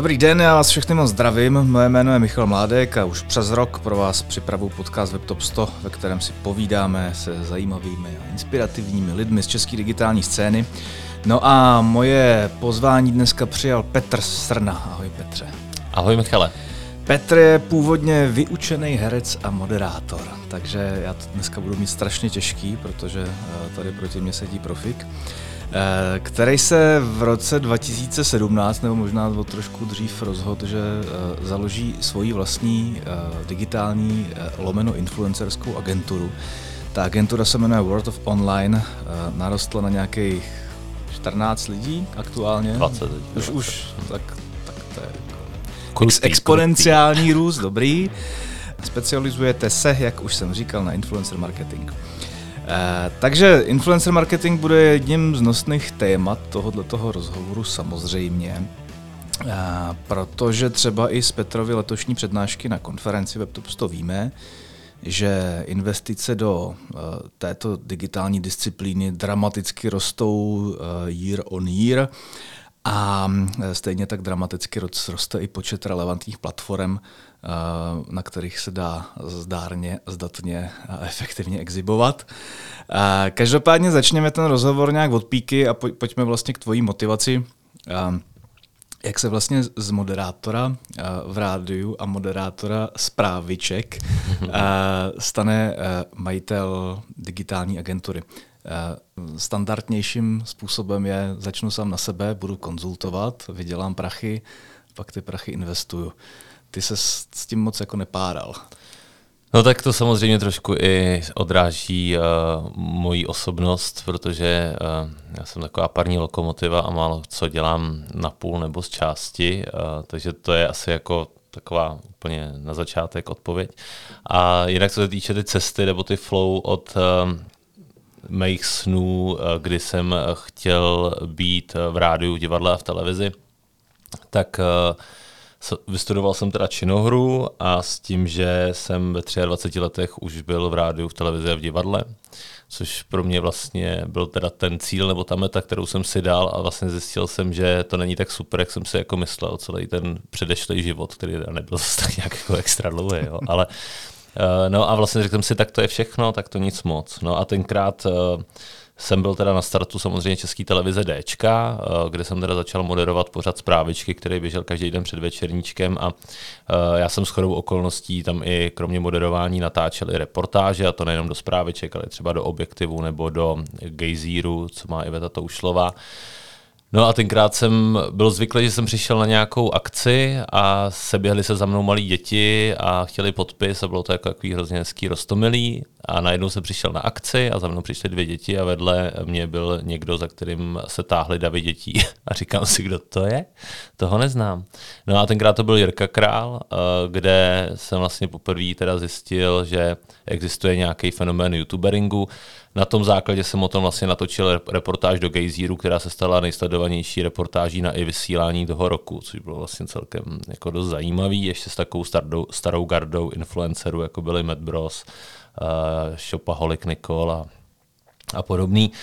Dobrý den, já vás všechny moc zdravím. Moje jméno je Michal Mládek a už přes rok pro vás připravu podcast WebTop 100, ve kterém si povídáme se zajímavými a inspirativními lidmi z české digitální scény. No a moje pozvání dneska přijal Petr Srna. Ahoj Petře. Ahoj Michale. Petr je původně vyučený herec a moderátor, takže já to dneska budu mít strašně těžký, protože eh, tady proti mě sedí profik. Eh, který se v roce 2017 nebo možná o trošku dřív rozhodl, že eh, založí svoji vlastní eh, digitální lomeno influencerskou agenturu. Ta agentura se jmenuje World of Online, narostla na nějakých 14 lidí aktuálně. 20 lidí. Už, už, tak, tak to je jako ex- exponenciální růst, dobrý. Specializujete se, jak už jsem říkal, na influencer marketing. Eh, takže influencer marketing bude jedním z nosných témat tohoto rozhovoru samozřejmě. Uh, protože třeba i z Petrovy letošní přednášky na konferenci WebTops to víme, že investice do uh, této digitální disciplíny dramaticky rostou year on year a stejně tak dramaticky roste i počet relevantních platform, Eh, na kterých se dá zdárně, zdatně a efektivně exibovat. Eh, každopádně začněme ten rozhovor nějak od píky a pojďme vlastně k tvojí motivaci. Eh, jak se vlastně z moderátora v rádiu a moderátora zpráviček stane majitel digitální agentury? Standardnějším způsobem je, začnu sám na sebe, budu konzultovat, vydělám prachy, pak ty prachy investuju ty se s, tím moc jako nepáral. No tak to samozřejmě trošku i odráží uh, moji osobnost, protože uh, já jsem taková parní lokomotiva a málo co dělám na půl nebo z části, uh, takže to je asi jako taková úplně na začátek odpověď. A jinak co se týče ty cesty nebo ty flow od uh, mých snů, uh, kdy jsem chtěl být v rádiu, v divadle a v televizi, tak uh, Vystudoval jsem teda činohru a s tím, že jsem ve 23 letech už byl v rádiu, v televizi a v divadle, což pro mě vlastně byl teda ten cíl nebo ta meta, kterou jsem si dal a vlastně zjistil jsem, že to není tak super, jak jsem si jako myslel celý ten předešlý život, který nebyl zase tak nějak jako extra dlouhý, jo. ale eh, No a vlastně řekl jsem si, tak to je všechno, tak to nic moc. No a tenkrát uh, jsem byl teda na startu samozřejmě České televize Dčka, eh, kde jsem teda začal moderovat pořad zprávičky, který běžel každý den před večerníčkem a eh, já jsem s chodou okolností tam i kromě moderování natáčel i reportáže, a to nejenom do zpráviček, ale třeba do objektivu nebo do Gejzíru, co má Iveta Toušlová. No a tenkrát jsem byl zvyklý, že jsem přišel na nějakou akci a seběhli se za mnou malí děti a chtěli podpis a bylo to jako takový hrozně hezký rostomilý a najednou jsem přišel na akci a za mnou přišly dvě děti a vedle mě byl někdo, za kterým se táhly davy dětí a říkám si, kdo to je? Toho neznám. No a tenkrát to byl Jirka Král, eh, kde jsem vlastně poprvé teda zjistil, že existuje nějaký fenomén youtuberingu, na tom základě jsem o tom vlastně natočil reportáž do Gejzíru, která se stala nejsledovanější reportáží na i vysílání toho roku, což bylo vlastně celkem jako dost zajímavý, ještě s takovou starou, starou gardou influencerů, jako byli Matt Bros, uh, Shopaholic Nicole a, a podobný. Uh,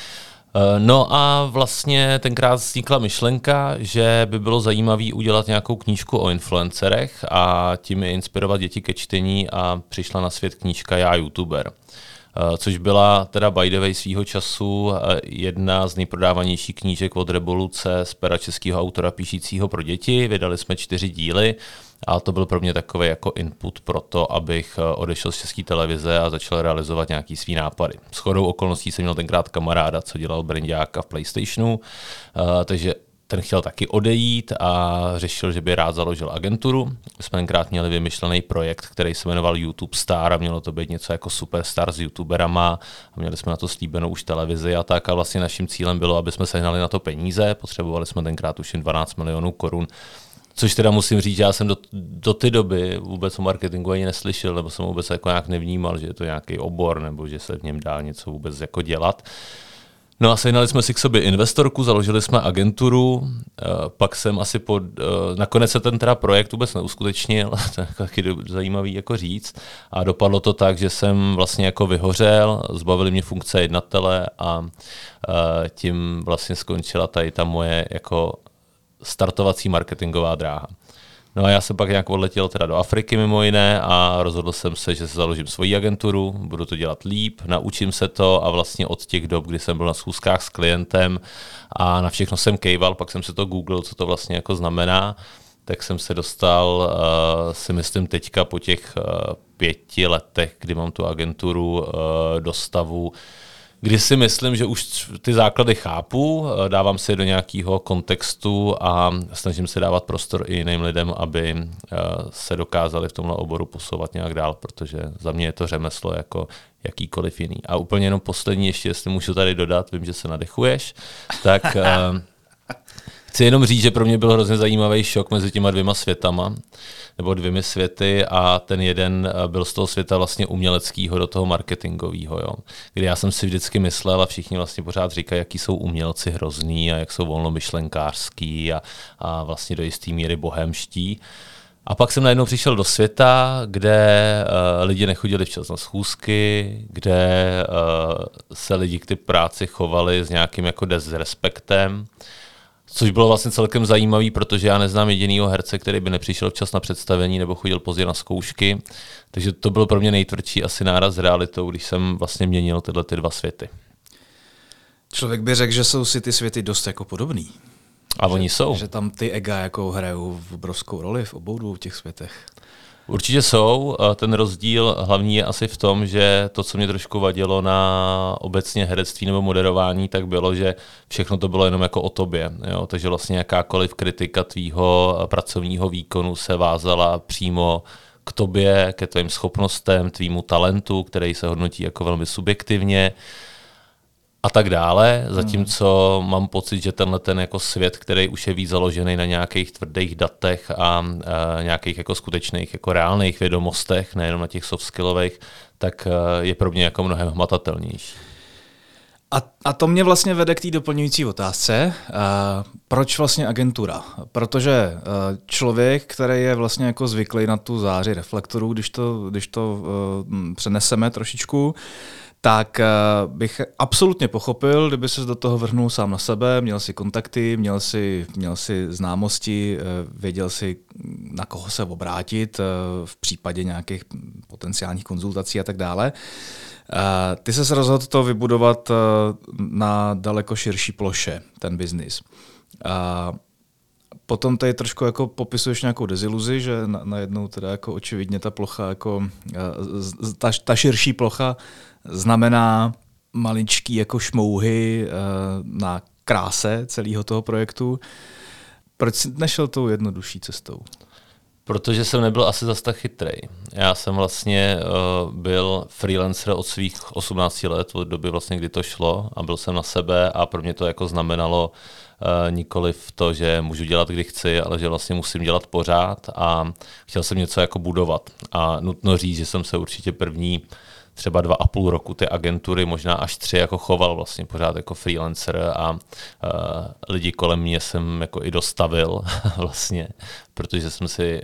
No a vlastně tenkrát vznikla myšlenka, že by bylo zajímavé udělat nějakou knížku o influencerech a tím je inspirovat děti ke čtení a přišla na svět knížka Já youtuber. Eh, což byla teda by the way svýho času eh, jedna z nejprodávanějších knížek od Revoluce z pera českého autora píšícího pro děti. Vydali jsme čtyři díly a to byl pro mě takový jako input pro to, abych eh, odešel z české televize a začal realizovat nějaký svý nápady. S chodou okolností jsem měl tenkrát kamaráda, co dělal brandáka v PlayStationu, takže ten chtěl taky odejít a řešil, že by rád založil agenturu. Jsme tenkrát měli vymyšlený projekt, který se jmenoval YouTube Star a mělo to být něco jako superstar s youtuberama a měli jsme na to slíbenou už televizi a tak a vlastně naším cílem bylo, aby jsme sehnali na to peníze. Potřebovali jsme tenkrát už jen 12 milionů korun Což teda musím říct, já jsem do, do té doby vůbec o marketingu ani neslyšel, nebo jsem vůbec jako nějak nevnímal, že je to nějaký obor, nebo že se v něm dá něco vůbec jako dělat. No a sehnali jsme si k sobě investorku, založili jsme agenturu, eh, pak jsem asi pod, eh, nakonec se ten teda projekt vůbec neuskutečnil, to je taky zajímavý jako říct, a dopadlo to tak, že jsem vlastně jako vyhořel, zbavili mě funkce jednatele a eh, tím vlastně skončila tady ta moje jako startovací marketingová dráha. No a já jsem pak nějak odletěl teda do Afriky mimo jiné a rozhodl jsem se, že se založím svoji agenturu, budu to dělat líp, naučím se to a vlastně od těch dob, kdy jsem byl na schůzkách s klientem a na všechno jsem kejval, pak jsem se to googlil, co to vlastně jako znamená, tak jsem se dostal, uh, si myslím teďka po těch uh, pěti letech, kdy mám tu agenturu uh, do stavu, kdy si myslím, že už ty základy chápu, eh, dávám si do nějakého kontextu a snažím se dávat prostor i jiným lidem, aby eh, se dokázali v tomhle oboru posouvat nějak dál, protože za mě je to řemeslo jako jakýkoliv jiný. A úplně jenom poslední, ještě jestli můžu tady dodat, vím, že se nadechuješ, tak eh, chci jenom říct, že pro mě byl hrozně zajímavý šok mezi těma dvěma světama nebo dvěmi světy a ten jeden eh, byl z toho světa vlastně uměleckého do toho marketingového, jo. Kdy já jsem si vždycky myslel a všichni vlastně pořád říkají, jaký jsou umělci hrozný a jak jsou volnomyšlenkářský a, a vlastně do jisté míry bohemští. A pak jsem najednou přišel do světa, kde uh, lidi nechodili včas na schůzky, kde uh, se lidi k ty práci chovali s nějakým jako desrespektem. Což bylo vlastně celkem zajímavý, protože já neznám jedinýho herce, který by nepřišel včas na představení nebo chodil pozdě na zkoušky. Takže to byl pro mě nejtvrdší asi náraz s realitou, když jsem vlastně měnil tyhle ty dva světy. Člověk by řekl, že jsou si ty světy dost jako podobný. A že, oni jsou. Že tam ty ega jako hrajou v obrovskou roli v obou dvou těch světech. Určitě jsou. Ten rozdíl hlavní je asi v tom, že to, co mě trošku vadilo na obecně herectví nebo moderování, tak bylo, že všechno to bylo jenom jako o tobě. Jo? Takže vlastně jakákoliv kritika tvýho pracovního výkonu se vázala přímo k tobě, ke tvým schopnostem, tvýmu talentu, který se hodnotí jako velmi subjektivně a tak dále, zatímco hmm. mám pocit, že tenhle ten jako svět, který už je víc založený na nějakých tvrdých datech a, a nějakých jako skutečných, jako reálných vědomostech, nejenom na těch soft skillových, tak je pro mě jako mnohem hmatatelnější. A, a to mě vlastně vede k té doplňující otázce. Uh, proč vlastně agentura? Protože uh, člověk, který je vlastně jako zvyklý na tu záři reflektorů, když to, když to uh, přeneseme trošičku, tak uh, bych absolutně pochopil, kdyby se do toho vrhnul sám na sebe, měl si kontakty, měl si, měl si známosti, uh, věděl si, na koho se obrátit uh, v případě nějakých potenciálních konzultací a tak dále. Ty se rozhodl to vybudovat na daleko širší ploše, ten biznis. Potom tady trošku jako popisuješ nějakou deziluzi, že najednou na teda jako očividně ta plocha, jako, ta, ta širší plocha znamená maličký jako šmouhy na kráse celého toho projektu. Proč jsi nešel tou jednodušší cestou? Protože jsem nebyl asi zas tak chytrý. Já jsem vlastně uh, byl freelancer od svých 18 let, od doby vlastně, kdy to šlo a byl jsem na sebe a pro mě to jako znamenalo uh, nikoli v to, že můžu dělat, kdy chci, ale že vlastně musím dělat pořád a chtěl jsem něco jako budovat. A nutno říct, že jsem se určitě první uh, třeba dva a půl roku ty agentury, možná až tři, jako choval vlastně pořád jako freelancer a uh, lidi kolem mě jsem jako i dostavil vlastně, protože jsem si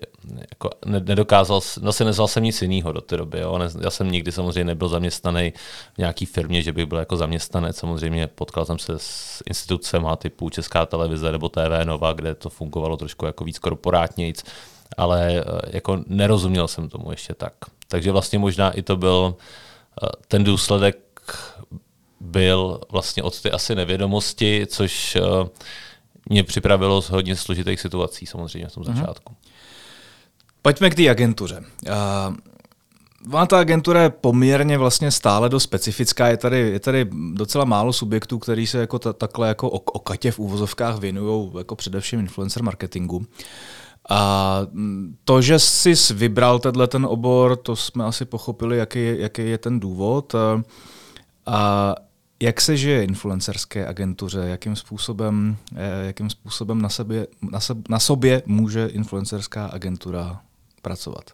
jako nedokázal, no si nezval jsem nic jiného do té doby. Jo. Já jsem nikdy samozřejmě nebyl zaměstnaný v nějaký firmě, že bych byl jako zaměstnanec. Samozřejmě potkal jsem se s institucemi typu Česká televize nebo TV Nova, kde to fungovalo trošku jako víc korporátnějc, ale eh, jako nerozuměl jsem tomu ještě tak. Takže vlastně možná i to byl eh, ten důsledek byl vlastně od té asi nevědomosti, což eh, mě připravilo z hodně složitých situací samozřejmě v tom mhm. začátku. Pojďme k té agentuře. Uh, ta agentura je poměrně vlastně stále dost specifická. Je tady, je tady docela málo subjektů, který se jako ta, takhle jako o, o katě v úvozovkách věnují jako především influencer marketingu. A to, že jsi vybral tenhle ten obor, to jsme asi pochopili, jaký je, jaký je ten důvod. A jak se žije influencerské agentuře? Jakým způsobem, eh, jakým způsobem na, sebe, na, sebe, na sobě může influencerská agentura pracovat?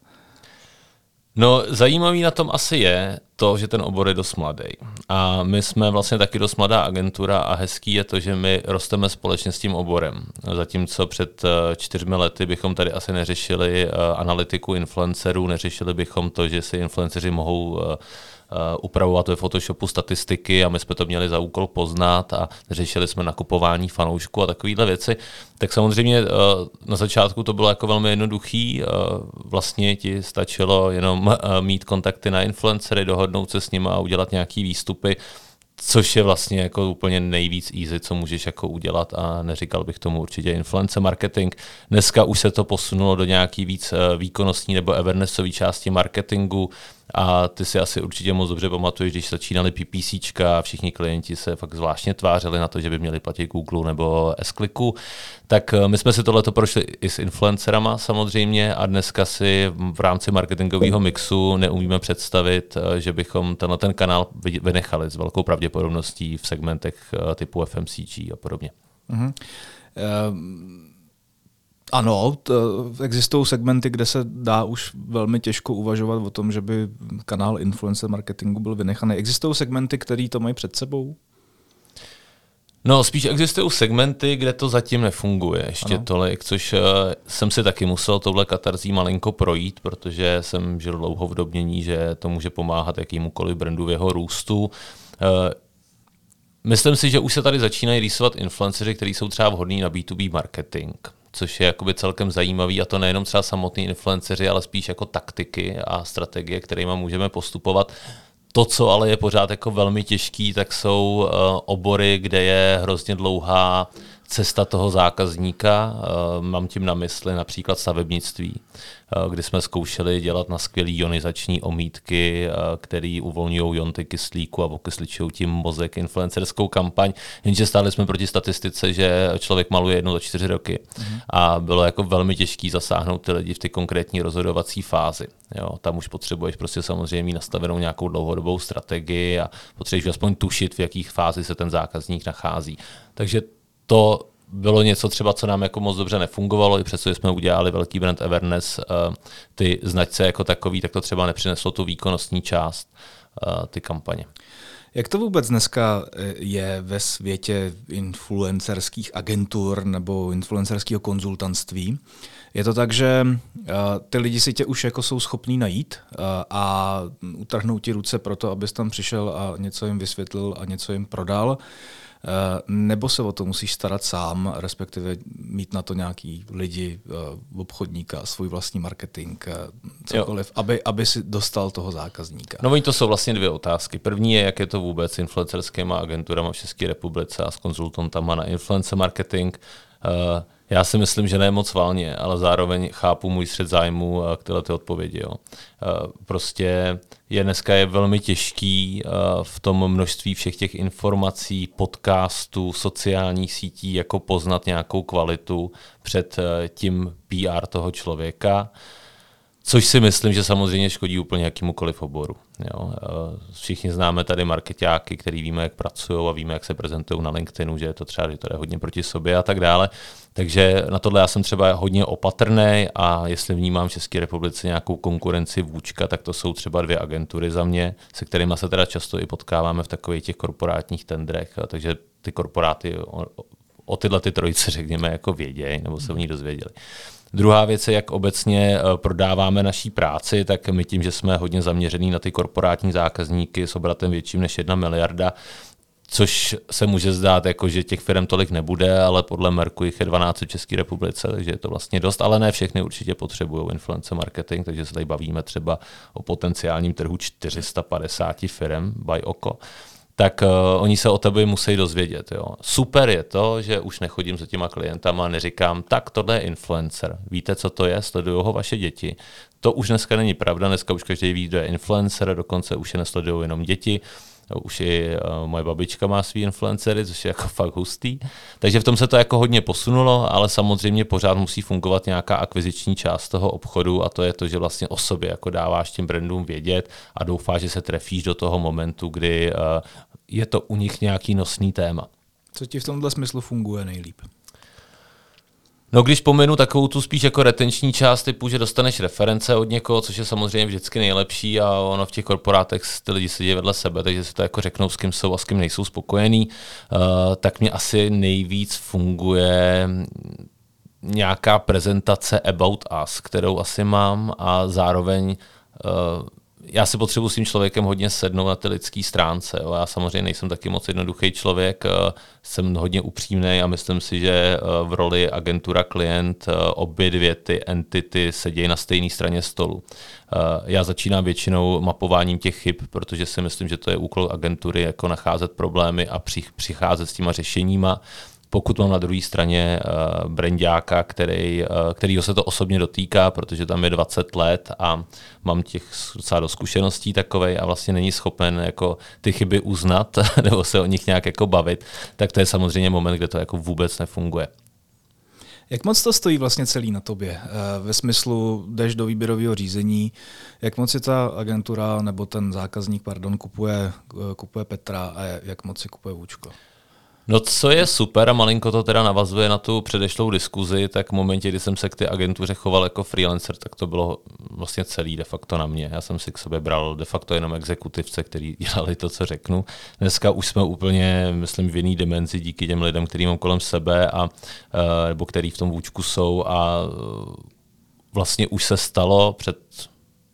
No, zajímavý na tom asi je to, že ten obor je dost mladý. A my jsme vlastně taky dost mladá agentura a hezký je to, že my rosteme společně s tím oborem. Zatímco před eh, čtyřmi lety bychom tady asi neřešili eh, analytiku influencerů, neřešili bychom to, že si influenceři mohou eh, upravovat ve Photoshopu statistiky a my jsme to měli za úkol poznat a řešili jsme nakupování fanoušků a takovéhle věci, tak samozřejmě na začátku to bylo jako velmi jednoduchý. Vlastně ti stačilo jenom mít kontakty na influencery, dohodnout se s nimi a udělat nějaký výstupy což je vlastně jako úplně nejvíc easy, co můžeš jako udělat a neříkal bych tomu určitě influence marketing. Dneska už se to posunulo do nějaký víc eh, výkonnostní nebo awarenessové části marketingu, a ty si asi určitě moc dobře pamatuješ, když začínali PPC a všichni klienti se fakt zvláštně tvářili na to, že by měli platit Google nebo s tak eh, my jsme si tohleto prošli i s influencerama samozřejmě a dneska si v rámci marketingového mixu neumíme představit, eh, že bychom tenhle ten kanál vynechali s velkou pravděpodobností v segmentech eh, typu FMCG a podobně. Mm-hmm. Um ano, to, existují segmenty, kde se dá už velmi těžko uvažovat o tom, že by kanál influencer marketingu byl vynechaný. Existují segmenty, které to mají před sebou? No, spíš existují segmenty, kde to zatím nefunguje ještě ano. tolik, což uh, jsem si taky musel tohle katarzí malinko projít, protože jsem žil dlouho v dobnění, že to může pomáhat jakýmukoliv brandu v jeho růstu. Uh, myslím si, že už se tady začínají rýsovat influenceři, kteří jsou třeba vhodní na B2B marketing což je jakoby celkem zajímavý a to nejenom třeba samotní influenceři, ale spíš jako taktiky a strategie, kterými můžeme postupovat. To, co ale je pořád jako velmi těžký, tak jsou uh, obory, kde je hrozně dlouhá cesta toho zákazníka. Uh, mám tím na mysli například stavebnictví. Eh, kdy jsme zkoušeli dělat na skvělý ionizační omítky, eh, který uvolňují jonty kyslíku a okysličují tím mozek influencerskou kampaň, jenže stále jsme proti statistice, že člověk maluje jednou za čtyři roky mm. a bylo jako velmi těžké zasáhnout ty lidi v ty konkrétní rozhodovací fázi. Jo, tam už potřebuješ prostě samozřejmě mít nastavenou nějakou dlouhodobou strategii a potřebuješ aspoň tušit, v jakých fázi se ten zákazník nachází. Takže to bylo něco třeba, co nám jako moc dobře nefungovalo, i přesto, že jsme udělali velký brand awareness, uh, ty značce jako takový, tak to třeba nepřineslo tu výkonnostní část uh, ty kampaně. Jak to vůbec dneska eh, je ve světě influencerských agentur nebo influencerského konzultantství? Je to tak, že ty lidi si tě už jako jsou schopní najít a utrhnou ti ruce pro to, abys tam přišel a něco jim vysvětlil a něco jim prodal. Eh, nebo se o to musíš starat sám, respektive mít na to nějaký lidi, eh, obchodníka, svůj vlastní marketing, eh, cokoliv, aby, aby si dostal toho zákazníka. No oni to jsou vlastně dvě otázky. První je, jak je to vůbec s influencerskými agenturami v České republice a s konzultantama na influencer marketing. Uh, já si myslím, že ne moc válně, ale zároveň chápu můj střed zájmu k tyhle ty odpovědi. Jo. Prostě je dneska je velmi těžký v tom množství všech těch informací, podcastů, sociálních sítí, jako poznat nějakou kvalitu před tím PR toho člověka. Což si myslím, že samozřejmě škodí úplně jakýmukoliv oboru. Jo. Všichni známe tady marketáky, který víme, jak pracují a víme, jak se prezentují na LinkedInu, že je to třeba že to je hodně proti sobě a tak dále. Takže na tohle já jsem třeba hodně opatrný a jestli vnímám v České republice nějakou konkurenci vůčka, tak to jsou třeba dvě agentury za mě, se kterými se teda často i potkáváme v takových těch korporátních tendrech, takže ty korporáty o, tyhle ty trojice, řekněme, jako vědějí nebo se o ní dozvěděli. Druhá věc je, jak obecně eh, prodáváme naší práci, tak my tím, že jsme hodně zaměřený na ty korporátní zákazníky s obratem větším než jedna miliarda, což se může zdát, jako, že těch firm tolik nebude, ale podle Merku jich je 12 v České republice, takže je to vlastně dost, ale ne všechny určitě potřebují influence marketing, takže se tady bavíme třeba o potenciálním trhu 450 firm by oko tak uh, oni se o tebe musí dozvědět. Jo. Super je to, že už nechodím za těma klientama a neříkám, tak tohle je influencer. Víte, co to je? Sledují ho vaše děti. To už dneska není pravda, dneska už každý ví, kdo je influencer, dokonce už je nesledují jenom děti. Už i uh, moje babička má svý influencery, což je jako fakt hustý. Takže v tom se to jako hodně posunulo, ale samozřejmě pořád musí fungovat nějaká akviziční část toho obchodu a to je to, že vlastně o sobě jako dáváš těm brandům vědět a doufáš, že se trefíš do toho momentu, kdy uh, je to u nich nějaký nosný téma. Co ti v tomhle smyslu funguje nejlíp? No když pomenu takovou tu spíš jako retenční část typu, že dostaneš reference od někoho, což je samozřejmě vždycky nejlepší a ono v těch korporátech ty lidi sedí vedle sebe, takže si to jako řeknou, s kým jsou a s kým nejsou spokojení, uh, tak mě asi nejvíc funguje nějaká prezentace About Us, kterou asi mám a zároveň uh, já si potřebuji s tím člověkem hodně sednout na té lidské stránce. Jo. Já samozřejmě nejsem taky moc jednoduchý člověk, uh, jsem hodně upřímný a myslím si, že uh, v roli agentura klient uh, obě dvě ty entity sedějí na stejné straně stolu. Já začínám většinou mapováním těch chyb, protože si myslím, že to je úkol agentury, jako nacházet problémy a přicházet s těma řešeníma pokud mám na druhé straně uh, brandáka, který, uh, kterýho se to osobně dotýká, protože tam je 20 let a mám těch docela do zkušeností takovej a vlastně není schopen jako ty chyby uznat nebo se o nich nějak jako bavit, tak to je samozřejmě moment, kde to jako vůbec nefunguje. Jak moc to stojí vlastně celý na tobě? Eh, ve smyslu, jdeš do výběrového řízení, jak moc si ta agentura nebo ten zákazník, pardon, kupuje, kupuje Petra a jak moc si kupuje Vůčko? No co je super a malinko to teda navazuje na tu předešlou diskuzi, tak v momentě, kdy jsem se k té agentuře choval jako freelancer, tak to bylo vlastně celý de facto na mě. Já jsem si k sobě bral de facto jenom exekutivce, kteří dělali to, co řeknu. Dneska už jsme úplně, myslím, v jiný dimenzi díky těm lidem, který mám kolem sebe a eh, nebo který v tom vůčku jsou a eh, vlastně už se stalo před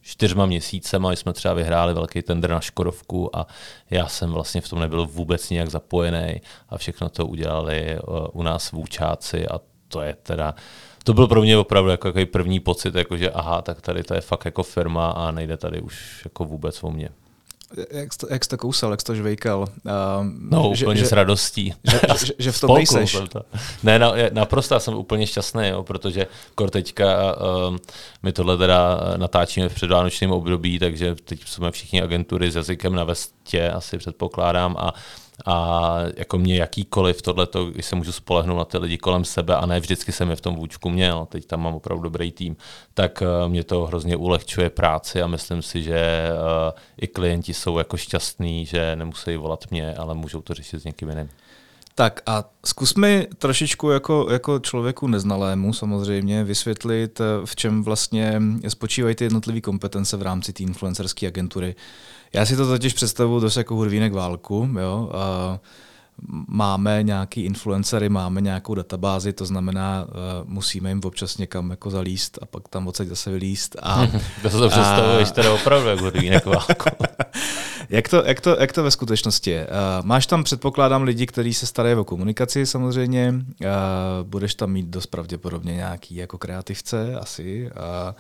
čtyřma měsícema jsme třeba vyhráli velký tender na Škodovku a já jsem vlastně v tom nebyl vůbec nijak zapojený a všechno to udělali eh, u nás vůčáci a to je teda, to byl pro mě opravdu jako první pocit, jako že aha, tak tady to je fakt jako firma a nejde tady už jako vůbec o mě jak jsi to, jak jsi to kousal, jak jsi to žvejkal. Uh, no, že, úplně že, s radostí. Že, že, že v tom nejseš. To. Ne, na, naprosto, já jsem úplně šťastný, jo, protože kor teďka uh, my tohle teda natáčíme v předvánočním období, takže teď jsme všichni agentury s jazykem na vestě, asi předpokládám, a a jako mě jakýkoliv tohleto, když se můžu spolehnout na ty lidi kolem sebe a ne vždycky jsem je v tom vůčku měl, teď tam mám opravdu dobrý tým, tak uh, mě to hrozně ulehčuje práci a myslím si, že uh, i klienti jsou jako šťastní, že nemusí volat mě, ale můžou to řešit s někým jiným. Tak a zkus mi trošičku jako, jako člověku neznalému samozřejmě vysvětlit, eh, v čem vlastně spočívají ty jednotlivé kompetence v rámci té influencerské agentury. Já si to totiž představuji dost jako hurvínek válku. Jo? A máme nějaký influencery, máme nějakou databázi, to znamená, uh, musíme jim občas někam jako zalíst a pak tam odsaď zase vylíst. A, to se to představuješ teda opravdu jako hurvínek válku. jak, to, jak, to, jak to ve skutečnosti je? Uh, máš tam, předpokládám, lidi, kteří se starají o komunikaci samozřejmě, uh, budeš tam mít dost pravděpodobně nějaký jako kreativce asi. Uh,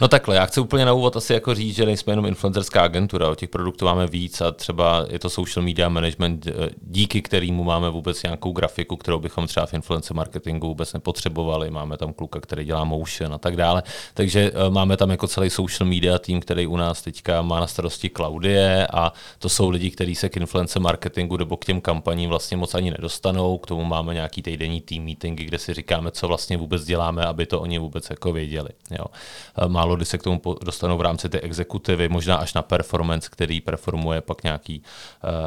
no takhle, já chci úplně na úvod asi jako říct, že nejsme jenom influencerská agentura, o těch produktů máme víc a třeba je to social media management, díky kterému máme vůbec nějakou grafiku, kterou bychom třeba v influencer marketingu vůbec nepotřebovali. Máme tam kluka, který dělá motion a tak dále. Takže máme tam jako celý social media tým, který u nás teďka má na starosti Claudie a to jsou lidi, kteří se k influencer marketingu nebo k těm kampaním vlastně moc ani nedostanou. K tomu máme nějaký týdenní team meetingy, kde si říkáme, co vlastně vůbec děláme, aby to oni vůbec jako věděli. Jo. Málo kdy se k tomu dostanou v rámci té exekutivy, možná až na performance, který performuje pak nějaký,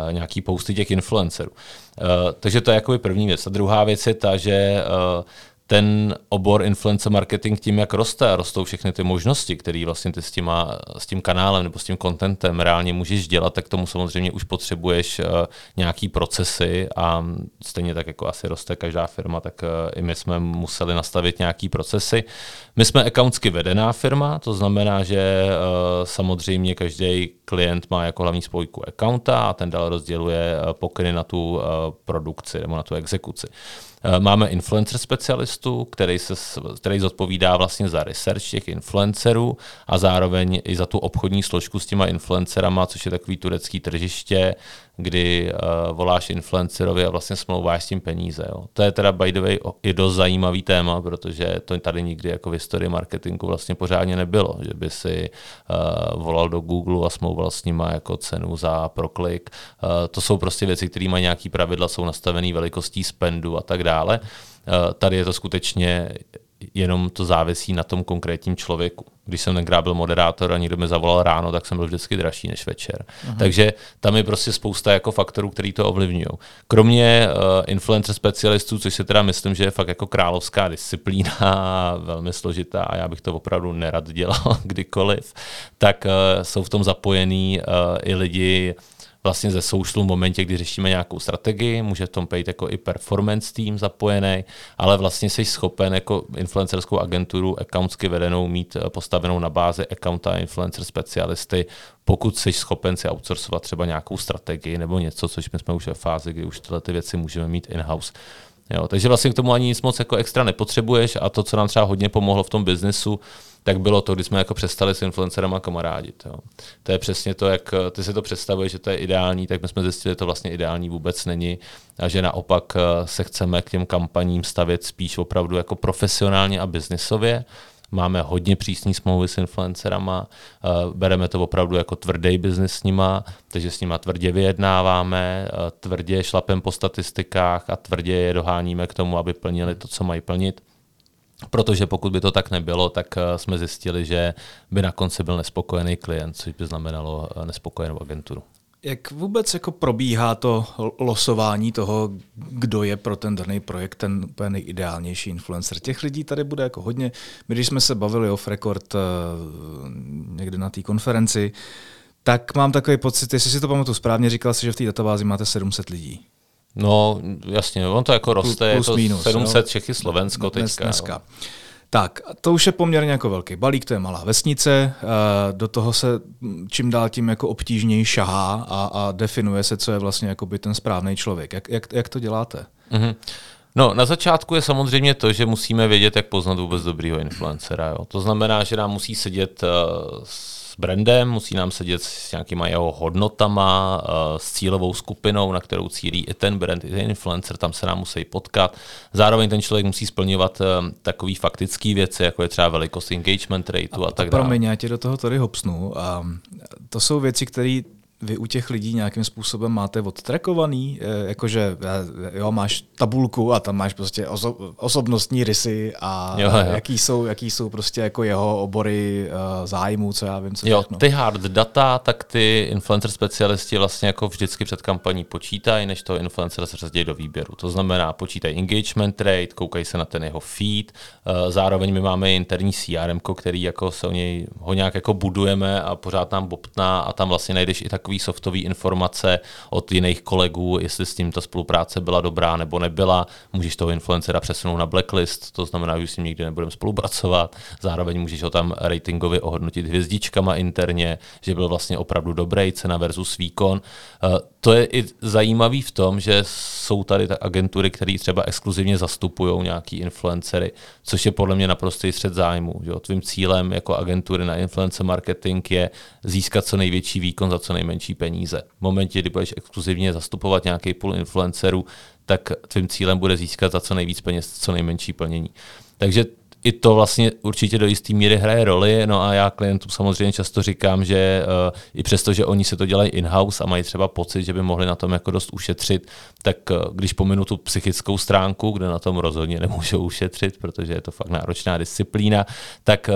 uh, nějaký posty těch influencerů. Uh, takže to je jako první věc. A druhá věc je ta, že uh, ten obor influencer marketing tím, jak roste a rostou všechny ty možnosti, které vlastně ty s, těma, s tím kanálem nebo s tím contentem reálně můžeš dělat, tak tomu samozřejmě už potřebuješ uh, nějaký procesy a stejně tak jako asi roste každá firma, tak uh, i my jsme museli nastavit nějaký procesy. My jsme accountsky vedená firma, to znamená, že uh, samozřejmě každý klient má jako hlavní spojku accounta a ten dál rozděluje pokyny na tu produkci nebo na tu exekuci. Eh, máme influencer specialistu, který, se, který zodpovídá vlastně za research těch influencerů a zároveň i za tu obchodní složku s těma influencerama, což je takový turecký tržiště, kdy uh, voláš influencerovi a vlastně smlouváš s tím peníze. Jo. To je teda by the way i dost zajímavý téma, protože to tady nikdy jako v historii marketingu vlastně pořádně nebylo, že by si uh, volal do Google a smlouval s nima jako cenu za proklik. Uh, to jsou prostě věci, které mají nějaký pravidla, jsou nastavené velikostí spendu a tak dále. Uh, tady je to skutečně jenom to závisí na tom konkrétním člověku. Když jsem tenkrát byl moderátor a někdo mi zavolal ráno, tak jsem byl vždycky dražší než večer. Aha. Takže tam je prostě spousta jako faktorů, který to ovlivňují. Kromě uh, influencer specialistů, což si teda myslím, že je fakt jako královská disciplína, velmi složitá a já bych to opravdu nerad dělal kdykoliv, tak uh, jsou v tom zapojení uh, i lidi vlastně ze soušlu v momentě, kdy řešíme nějakou strategii, může v tom být jako i performance tým zapojený, ale vlastně jsi schopen jako influencerskou agenturu accountsky vedenou mít eh, postavenou na bázi accounta influencer specialisty, pokud jsi schopen si outsourcovat třeba nějakou strategii nebo něco, což my jsme už ve fázi, kdy už tyhle ty věci můžeme mít in-house. Jo, takže vlastně k tomu ani nic moc jako extra nepotřebuješ a to, co nám třeba hodně pomohlo v tom biznesu, tak bylo to, když jsme jako přestali s influencerama kamarádit. Jo. To je přesně to, jak ty si to představuješ, že to je ideální, tak my jsme zjistili, že to vlastně ideální vůbec není a že naopak eh, se chceme k těm kampaním stavět spíš opravdu jako profesionálně a biznisově. Máme hodně přísný smlouvy s influencerama, eh, bereme to opravdu jako tvrdý biznis s nima, takže s nima tvrdě vyjednáváme, eh, tvrdě šlapem po statistikách a tvrdě je doháníme k tomu, aby plnili to, co mají plnit. Protože pokud by to tak nebylo, tak eh, jsme zjistili, že by na konci byl nespokojený klient, což by znamenalo eh, nespokojenou agenturu. Jak vůbec jako probíhá to losování toho, kdo je pro ten daný projekt ten úplně nejideálnější influencer? Těch lidí tady bude jako hodně. My, když jsme se bavili off record uh, někde na té konferenci, tak mám takový pocit, jestli si to pamatuju správně, říkal jsi, že v té databázi máte 700 lidí. No, jasně, on to jako roste, plus, plus je to minus, 700 no. Čechy, Slovensko teďka. Dneska. No. Tak, to už je poměrně jako velký balík, to je malá vesnice, eh, do toho se čím dál tím jako obtížněji šahá a, a definuje se, co je vlastně jako by ten správný člověk. Jak, jak, jak to děláte? Mm-hmm. No, na začátku je samozřejmě to, že musíme vědět, jak poznat vůbec dobrýho influencera. Jo. To znamená, že nám musí sedět uh, s brandem, musí nám sedět s nějakýma jeho hodnotama, uh, s cílovou skupinou, na kterou cílí i ten brand, i ten influencer, tam se nám musí potkat. Zároveň ten člověk musí splňovat uh, takové faktické věci, jako je třeba velikost engagement rateu a, a tak dále. Promiň, já tě do toho tady hopsnu. Um, to jsou věci, které vy u těch lidí nějakým způsobem máte odtrekovaný, eh, jakože eh, jo, máš tabulku a tam máš prostě oso- osobnostní rysy a jo, jo. jaký jsou, jaký jsou prostě jako jeho obory uh, zájmu, co já vím, co Jo, všechno. ty hard data, tak ty influencer specialisti vlastně jako vždycky před kampaní počítají, než toho influencera se řadí do výběru. To znamená, počítají engagement rate, koukají se na ten jeho feed, zároveň my máme interní CRM, který jako se o něj ho nějak jako budujeme a pořád nám bobtná a tam vlastně najdeš i takový takový softové informace od jiných kolegů, jestli s tím ta spolupráce byla dobrá nebo nebyla. Můžeš toho influencera přesunout na blacklist, to znamená, že s ním nikdy nebudeme spolupracovat. Zároveň můžeš ho tam ratingově ohodnotit hvězdičkama interně, že byl vlastně opravdu dobrý, cena versus výkon. Eh, to je i zajímavý v tom, že jsou tady tak agentury, které třeba exkluzivně zastupují nějaký influencery, což je podle mě naprostý střed zájmu. Že? Tvým cílem jako agentury na influencer marketing je získat co největší výkon za co nejmenší peníze. V momentě, kdy budeš exkluzivně zastupovat nějaký půl influencerů, tak tvým cílem bude získat za co nejvíc peněz, co nejmenší plnění. Takže i to vlastně určitě do jisté míry hraje roli. No a já klientům samozřejmě často říkám, že uh, i přesto, že oni se to dělají in-house a mají třeba pocit, že by mohli na tom jako dost ušetřit, tak uh, když pominu tu psychickou stránku, kde na tom rozhodně nemůžou ušetřit, protože je to fakt náročná disciplína, tak uh,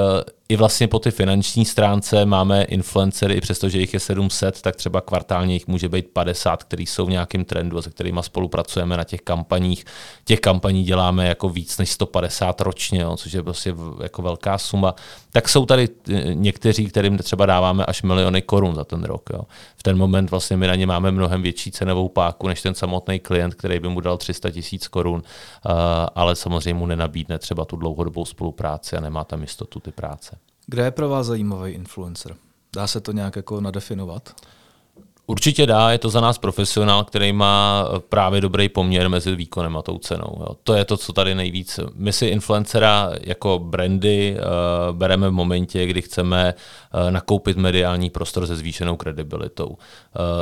i vlastně po ty finanční stránce máme influencery, i přestože jich je 700, tak třeba kvartálně jich může být 50, který jsou v nějakém trendu a se kterými spolupracujeme na těch kampaních. Těch kampaní děláme jako víc než 150 ročně, jo, což je prostě jako velká suma. Tak jsou tady eh, někteří, kterým třeba dáváme až miliony korun za ten rok. Jo. V ten moment vlastně my na ně máme mnohem větší cenovou páku než ten samotný klient, který by mu dal 300 tisíc korun, uh, ale samozřejmě mu nenabídne třeba tu dlouhodobou spolupráci a nemá tam jistotu ty práce. Kde je pro vás zajímavý influencer? Dá se to nějak jako nadefinovat? Určitě dá, je to za nás profesionál, který má právě dobrý poměr mezi výkonem a tou cenou. Jo. To je to, co tady nejvíc. My si influencera jako brandy uh, bereme v momentě, kdy chceme uh, nakoupit mediální prostor se zvýšenou kredibilitou. Uh,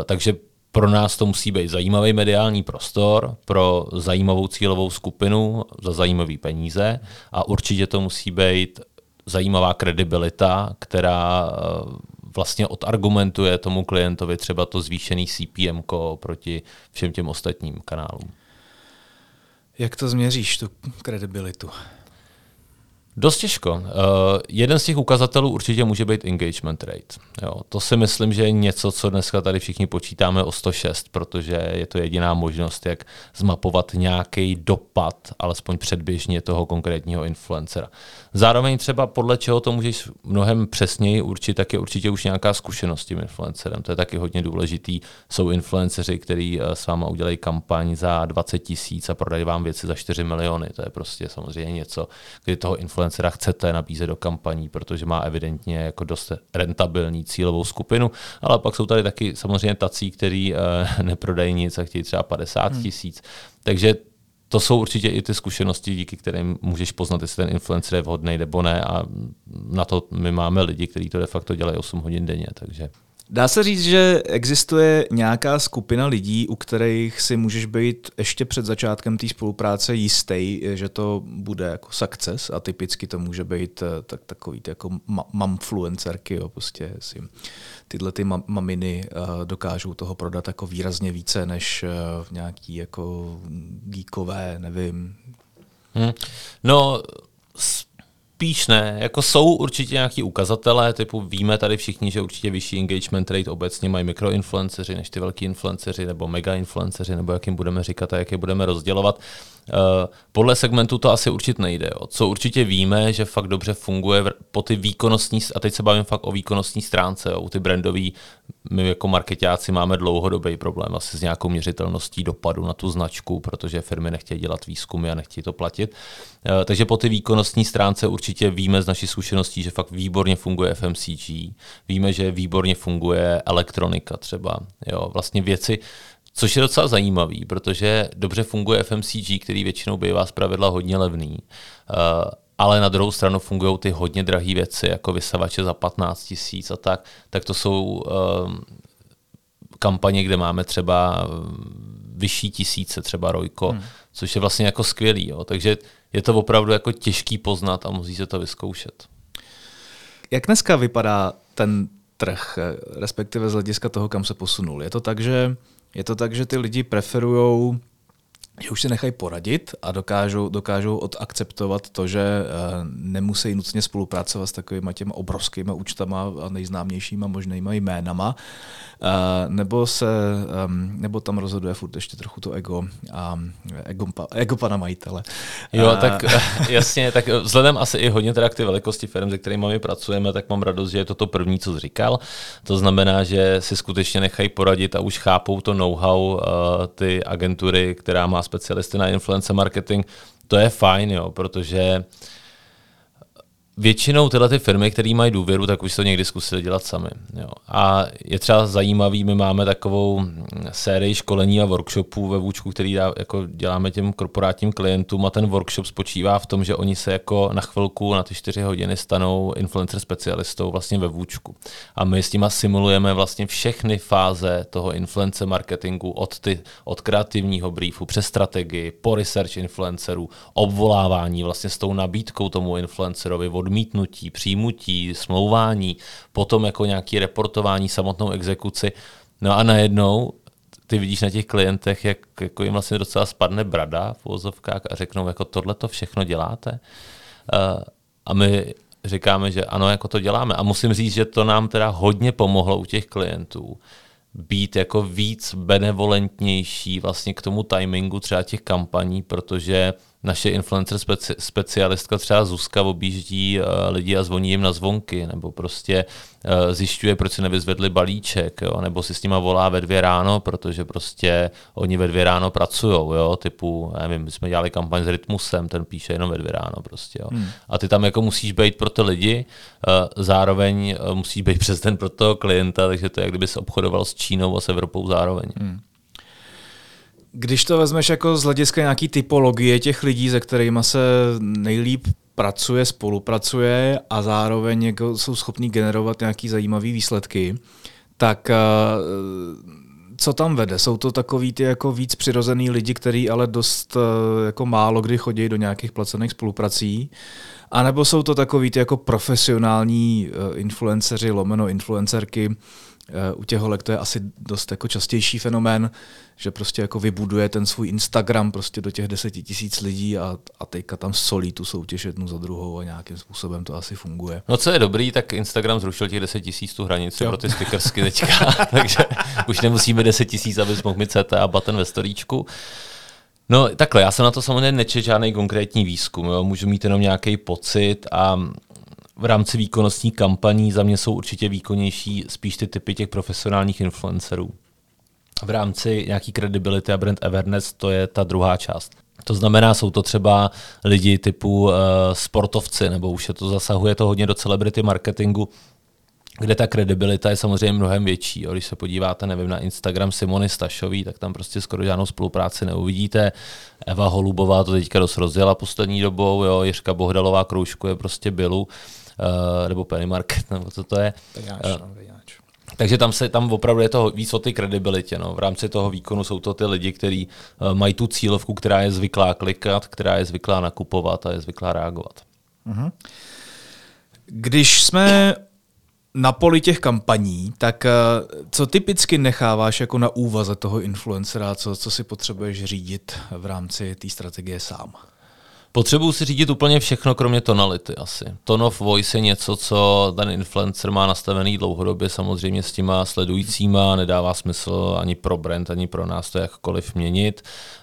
takže pro nás to musí být zajímavý mediální prostor pro zajímavou cílovou skupinu za zajímavé peníze a určitě to musí být zajímavá kredibilita, která eh, vlastně odargumentuje tomu klientovi třeba to zvýšený CPM proti všem těm ostatním kanálům. Jak to změříš, tu kredibilitu? Dost těžko. Uh, jeden z těch ukazatelů určitě může být engagement rate. Jo, to si myslím, že je něco, co dneska tady všichni počítáme o 106, protože je to jediná možnost, jak zmapovat nějaký dopad, alespoň předběžně toho konkrétního influencera. Zároveň třeba podle čeho to můžeš mnohem přesněji určit, tak je určitě už nějaká zkušenost s tím influencerem. To je taky hodně důležitý. Jsou influenceři, kteří eh, s váma udělají kampaň za 20 tisíc a prodají vám věci za 4 miliony. To je prostě samozřejmě něco, kdy toho influencera chcete nabízet do kampaní, protože má evidentně jako dost rentabilní cílovou skupinu, ale pak jsou tady taky samozřejmě tací, kteří uh, neprodají nic a chtějí třeba 50 hmm. tisíc. Hmm. Takže to jsou určitě i ty zkušenosti, díky kterým můžeš poznat, jestli ten influencer je vhodný nebo ne a na to my máme lidi, kteří to de facto dělají 8 hodin denně, takže Dá se říct, že existuje nějaká skupina lidí, u kterých si můžeš být ještě před začátkem té spolupráce jistý, že to bude jako success a typicky to může být eh, tak, takový jako mamfluencerky, jo, prostě si tyhle ty maminy uh, dokážou toho prodat jako výrazně více než uh, nějaký jako geekové, nevím. Hmm. No, Spíš ne, jako jsou určitě nějaký ukazatele, typu víme tady všichni, že určitě vyšší engagement rate obecně mají mikroinfluenceři než ty velký influenceři nebo mega influenceři, nebo jak jim budeme říkat a jak je budeme rozdělovat. Uh, podle segmentu to asi určitě nejde. Co určitě víme, že fakt dobře funguje po ty výkonnostní, a teď se bavím fakt o výkonnostní stránce, u ty brandový, my jako marketáci máme dlouhodobý problém asi s nějakou měřitelností dopadu na tu značku, protože firmy nechtějí dělat výzkumy a nechtějí to platit. Uh, takže po ty výkonnostní stránce určitě víme z naší zkušeností, že fakt výborně funguje FMCG, víme, že výborně funguje elektronika třeba, jo. vlastně věci, Což je docela zajímavý, protože dobře funguje FMCG, který většinou bývá z pravidla hodně levný, uh, ale na druhou stranu fungují ty hodně drahé věci, jako vysavače za 15 tisíc a tak, tak to jsou uh, kampaně, kde máme třeba vyšší tisíce, třeba Rojko, hmm. což je vlastně jako skvělý. Jo. Takže je to opravdu jako těžký poznat a musí se to vyzkoušet. Jak dneska vypadá ten trh, respektive z hlediska toho, kam se posunul? Je to tak, že je to tak, že ty lidi preferují že už si nechají poradit a dokážou, dokážou odakceptovat to, že uh, nemusí nutně spolupracovat s takovými těmi obrovskými účtama a nejznámějšíma možnýma jménama, uh, nebo, se, um, nebo tam rozhoduje furt ještě trochu to ego a ego, ego pana majitele. Jo, tak jasně, tak vzhledem asi i hodně teda k ty velikosti firm, se kterými my pracujeme, tak mám radost, že je to to první, co jsi říkal. To znamená, že si skutečně nechají poradit a už chápou to know-how ty agentury, která má specialisty na influencer marketing, to je fajn, jo, protože většinou tyhle ty firmy, které mají důvěru, tak už to někdy zkusili dělat sami. Jo. A je třeba zajímavý, my máme takovou sérii školení a workshopů ve Vůčku, který dá, jako děláme těm korporátním klientům a ten workshop spočívá v tom, že oni se jako na chvilku, na ty čtyři hodiny stanou influencer specialistou vlastně ve Vůčku. A my s těma simulujeme vlastně všechny fáze toho influencer marketingu od, ty, od kreativního briefu přes strategii, po research influencerů, obvolávání vlastně s tou nabídkou tomu influencerovi, odmítnutí, přijmutí, smlouvání, potom jako nějaké reportování, samotnou exekuci. No a najednou ty vidíš na těch klientech, jak jako jim vlastně docela spadne brada v uvozovkách a řeknou, jako tohle to všechno děláte. Uh, a my říkáme, že ano, jako to děláme. A musím říct, že to nám teda hodně pomohlo u těch klientů být jako víc benevolentnější vlastně k tomu timingu třeba těch kampaní, protože naše influencer speci- specialistka třeba Zuzka objíždí uh, lidi a zvoní jim na zvonky, nebo prostě uh, zjišťuje, proč si nevyzvedli balíček, jo? nebo si s nima volá ve dvě ráno, protože prostě oni ve dvě ráno pracují, jo? typu, nevím, my jsme dělali kampaň s Rytmusem, ten píše jenom ve dvě ráno prostě, jo? Hmm. A ty tam jako musíš být pro ty lidi, uh, zároveň musíš být přes den pro toho klienta, takže to je, jak kdyby se obchodoval s Čínou a s Evropou zároveň. Hmm. Když to vezmeš jako z hlediska nějaký typologie těch lidí, se kterými se nejlíp pracuje, spolupracuje a zároveň jako jsou schopní generovat nějaký zajímavé výsledky, tak eh, co tam vede? Jsou to takový ty jako víc přirozený lidi, kteří ale dost eh, jako málo kdy chodí do nějakých placených spoluprací, a nebo jsou to takový ty jako profesionální uh, influenceři, lomeno influencerky, u těch holek to je asi dost jako častější fenomén, že prostě jako vybuduje ten svůj Instagram prostě do těch deseti tisíc lidí a, a teďka tam solí tu soutěž jednu za druhou a nějakým způsobem to asi funguje. No co je dobrý, tak Instagram zrušil těch deset tisíc tu hranici jo. pro ty stickersky teďka, takže už nemusíme deset tisíc, aby mohl mít CT a button ve storíčku. No takhle, já jsem na to samozřejmě nečet žádný konkrétní výzkum, jo. můžu mít jenom nějaký pocit a v rámci výkonnostní kampaní za mě jsou určitě výkonnější spíš ty typy těch profesionálních influencerů. V rámci nějaký credibility a brand awareness to je ta druhá část. To znamená, jsou to třeba lidi typu uh, sportovci, nebo už je to zasahuje to hodně do celebrity marketingu, kde ta kredibilita je samozřejmě mnohem větší. Jo. Když se podíváte, nevím, na Instagram Simony Stašový, tak tam prostě skoro žádnou spolupráci neuvidíte. Eva Holubová to teďka dost rozjela poslední dobou, jo. Jiřka Bohdalová kroužkuje prostě Bilu, uh, nebo Penny Market, nebo co to je. Peňáč, uh, no, takže tam se tam opravdu je to víc o ty kredibilitě. No. V rámci toho výkonu jsou to ty lidi, kteří uh, mají tu cílovku, která je zvyklá klikat, která je zvyklá nakupovat a je zvyklá reagovat. Uh-huh. Když jsme na poli těch kampaní, tak eh, co typicky necháváš jako na úvaze toho influencera, co, co si potřebuješ řídit v rámci té strategie sám? Potřebuju si řídit úplně všechno, kromě tonality asi. Tone of voice je něco, co ten influencer má nastavený dlouhodobě samozřejmě s těma sledujícíma, nedává smysl ani pro brand, ani pro nás to jakkoliv měnit.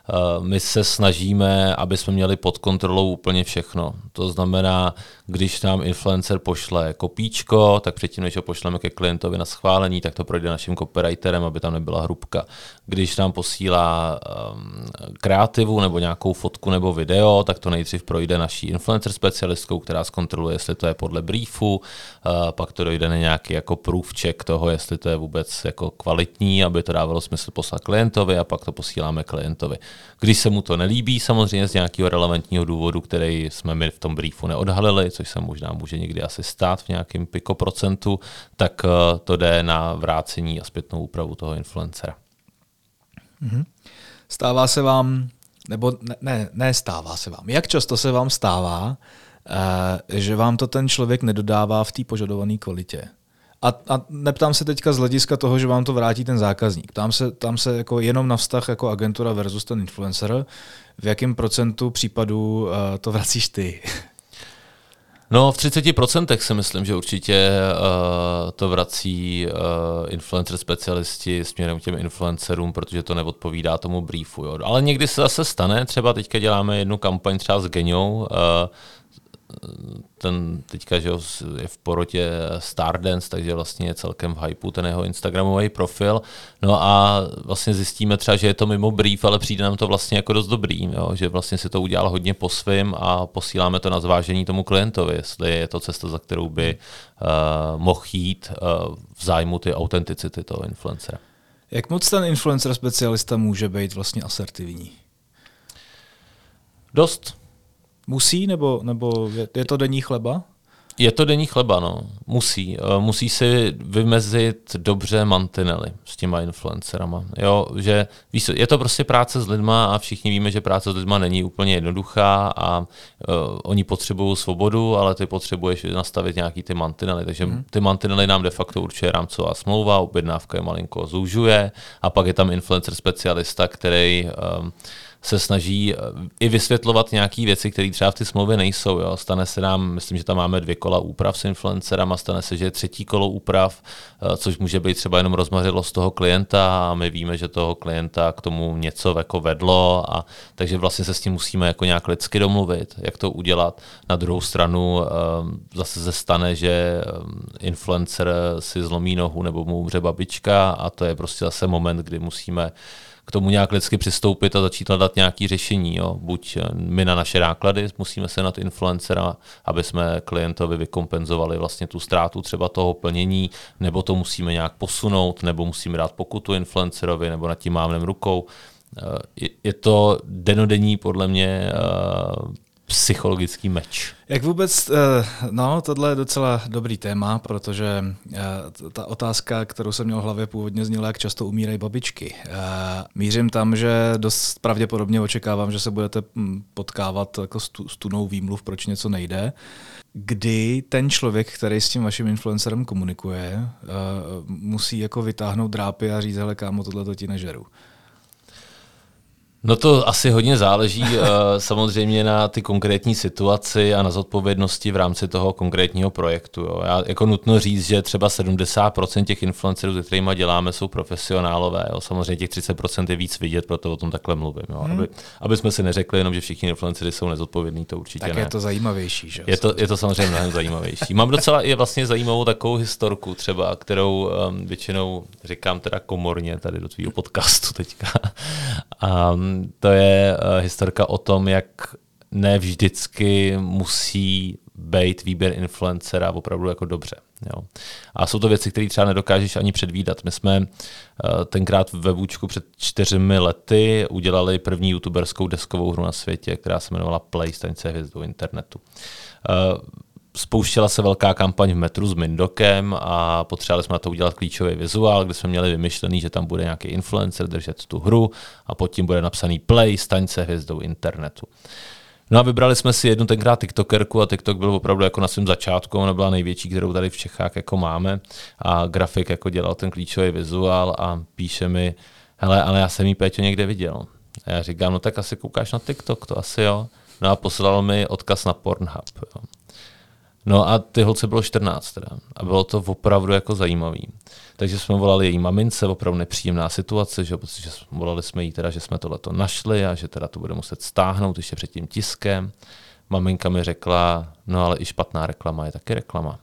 Eh, my se snažíme, aby jsme měli pod kontrolou úplně všechno. To znamená, když nám influencer pošle kopíčko, tak předtím, než ho pošleme ke klientovi na schválení, tak to projde naším copywriterem, aby tam nebyla hrubka. Když nám posílá um, kreativu nebo nějakou fotku nebo video, tak to nejdřív projde naší influencer specialistkou, která zkontroluje, jestli to je podle briefu, uh, pak to dojde na nějaký jako proof check toho, jestli to je vůbec jako kvalitní, aby to dávalo smysl poslat klientovi a pak to posíláme klientovi. Když se mu to nelíbí, samozřejmě z nějakého relevantního důvodu, který jsme my v tom briefu neodhalili, což se možná může někdy asi stát v nějakém piko procentu, tak eh, to jde na vrácení a zpětnou úpravu toho influencera. Mm-hmm. Stává se vám, nebo ne, ne, ne stává se vám, jak často se vám stává, eh, že vám to ten člověk nedodává v té požadované kvalitě? A, a neptám se teďka z hlediska toho, že vám to vrátí ten zákazník. Tam se, tam se jako jenom na vztah jako agentura versus ten influencer. V jakém procentu případů uh, to vracíš ty? No, v 30% si myslím, že určitě uh, to vrací uh, influencer specialisti směrem k těm influencerům, protože to neodpovídá tomu briefu. Jo. Ale někdy se zase stane, třeba teďka děláme jednu kampaň třeba s Geniou, uh, ten teďka že je v porotě Stardance, takže vlastně je celkem v hypeu ten jeho Instagramový profil. No a vlastně zjistíme třeba, že je to mimo brief, ale přijde nám to vlastně jako dost dobrý, jo? že vlastně si to udělal hodně po svým a posíláme to na zvážení tomu klientovi, jestli je to cesta, za kterou by uh, mohl jít uh, v zájmu ty autenticity toho influencera. Jak moc ten influencer specialista může být vlastně asertivní? Dost. Musí, nebo, nebo je, je to denní chleba? Je to denní chleba, no. Musí. Eh, musí si vymezit dobře mantinely s těma influencerama. Jo, že víš, je to prostě práce s lidma a všichni víme, že práce s lidma není úplně jednoduchá a uh, oni potřebují svobodu, ale ty potřebuješ nastavit nějaký ty mantinely. Takže hmm. ty mantinely nám de facto určuje rámcová smlouva, objednávka je malinko zúžuje a pak je tam influencer specialista, který um, se snaží eh, i vysvětlovat nějaké věci, které třeba v ty smlouvě nejsou. Jo. Stane se nám, myslím, že tam máme dvě kola úprav s influencerama, stane se, že je třetí kolo úprav, eh, což může být třeba jenom rozmařilost toho klienta a my víme, že toho klienta k tomu něco jako vedlo a takže vlastně se s tím musíme jako nějak lidsky domluvit, jak to udělat. Na druhou stranu eh, zase se stane, že influencer si zlomí nohu nebo mu umře babička a to je prostě zase moment, kdy musíme k tomu nějak lidsky přistoupit a začít hledat nějaké řešení. Jo. Buď eh, my na naše náklady musíme se na influencera, aby jsme klientovi vykompenzovali vlastně tu ztrátu třeba toho plnění, nebo to musíme nějak posunout, nebo musíme dát pokutu influencerovi, nebo nad tím mávnem rukou. Eh, je to denodenní podle mě eh, psychologický meč. Jak vůbec, eh, no, tohle je docela dobrý téma, protože eh, ta otázka, kterou jsem měl v hlavě původně zněla, jak často umírají babičky. Eh, mířím tam, že dost pravděpodobně očekávám, že se budete hm, potkávat jako s tunou výmluv, proč něco nejde. Kdy ten člověk, který s tím vaším influencerem komunikuje, musí jako vytáhnout drápy a říct, hele kámo, tohle to ti nežeru. No to asi hodně záleží uh, samozřejmě na ty konkrétní situaci a na zodpovědnosti v rámci toho konkrétního projektu. Jo. Já jako nutno říct, že třeba 70% těch influencerů, se kterými děláme, jsou profesionálové. Jo. Samozřejmě těch 30% je víc vidět, proto o tom takhle mluvím. Jo. Hmm. Aby, aby jsme si neřekli jenom, že všichni influencery jsou nezodpovědní, to určitě tak ne. je to zajímavější. Že? Je to, je to samozřejmě mnohem zajímavější. Mám docela i vlastně zajímavou takovou historku třeba, kterou um, většinou říkám teda komorně tady do tvýho podcastu teďka. Um, to je uh, historka o tom, jak ne vždycky musí být výběr influencera opravdu jako dobře. Jo. A jsou to věci, které třeba nedokážeš ani předvídat. My jsme uh, tenkrát ve Vůčku před čtyřmi lety udělali první youtuberskou deskovou hru na světě, která se jmenovala Play, stanice hvězdou internetu. Spouštěla se velká kampaň v metru s Mindokem a potřebovali jsme na to udělat klíčový vizuál, kde jsme měli vymyšlený, že tam bude nějaký influencer držet tu hru a pod tím bude napsaný play, staň se hvězdou internetu. No a vybrali jsme si jednu tenkrát TikTokerku a TikTok byl opravdu jako na svém začátku, ona byla největší, kterou tady v Čechách jako máme a grafik jako dělal ten klíčový vizuál a píše mi, hele, ale já jsem jí Péťo někde viděl. A já říkám, no tak asi koukáš na TikTok, to asi jo. No a poslal mi odkaz na Pornhub. Jo. No a ty holce bylo 14 teda. A bylo to opravdu jako zajímavý. Takže jsme volali její mamince, opravdu nepříjemná situace, že, protože volali jsme jí teda, že jsme tohleto našli a že teda to bude muset stáhnout ještě před tím tiskem. Maminka mi řekla, no ale i špatná reklama je taky reklama.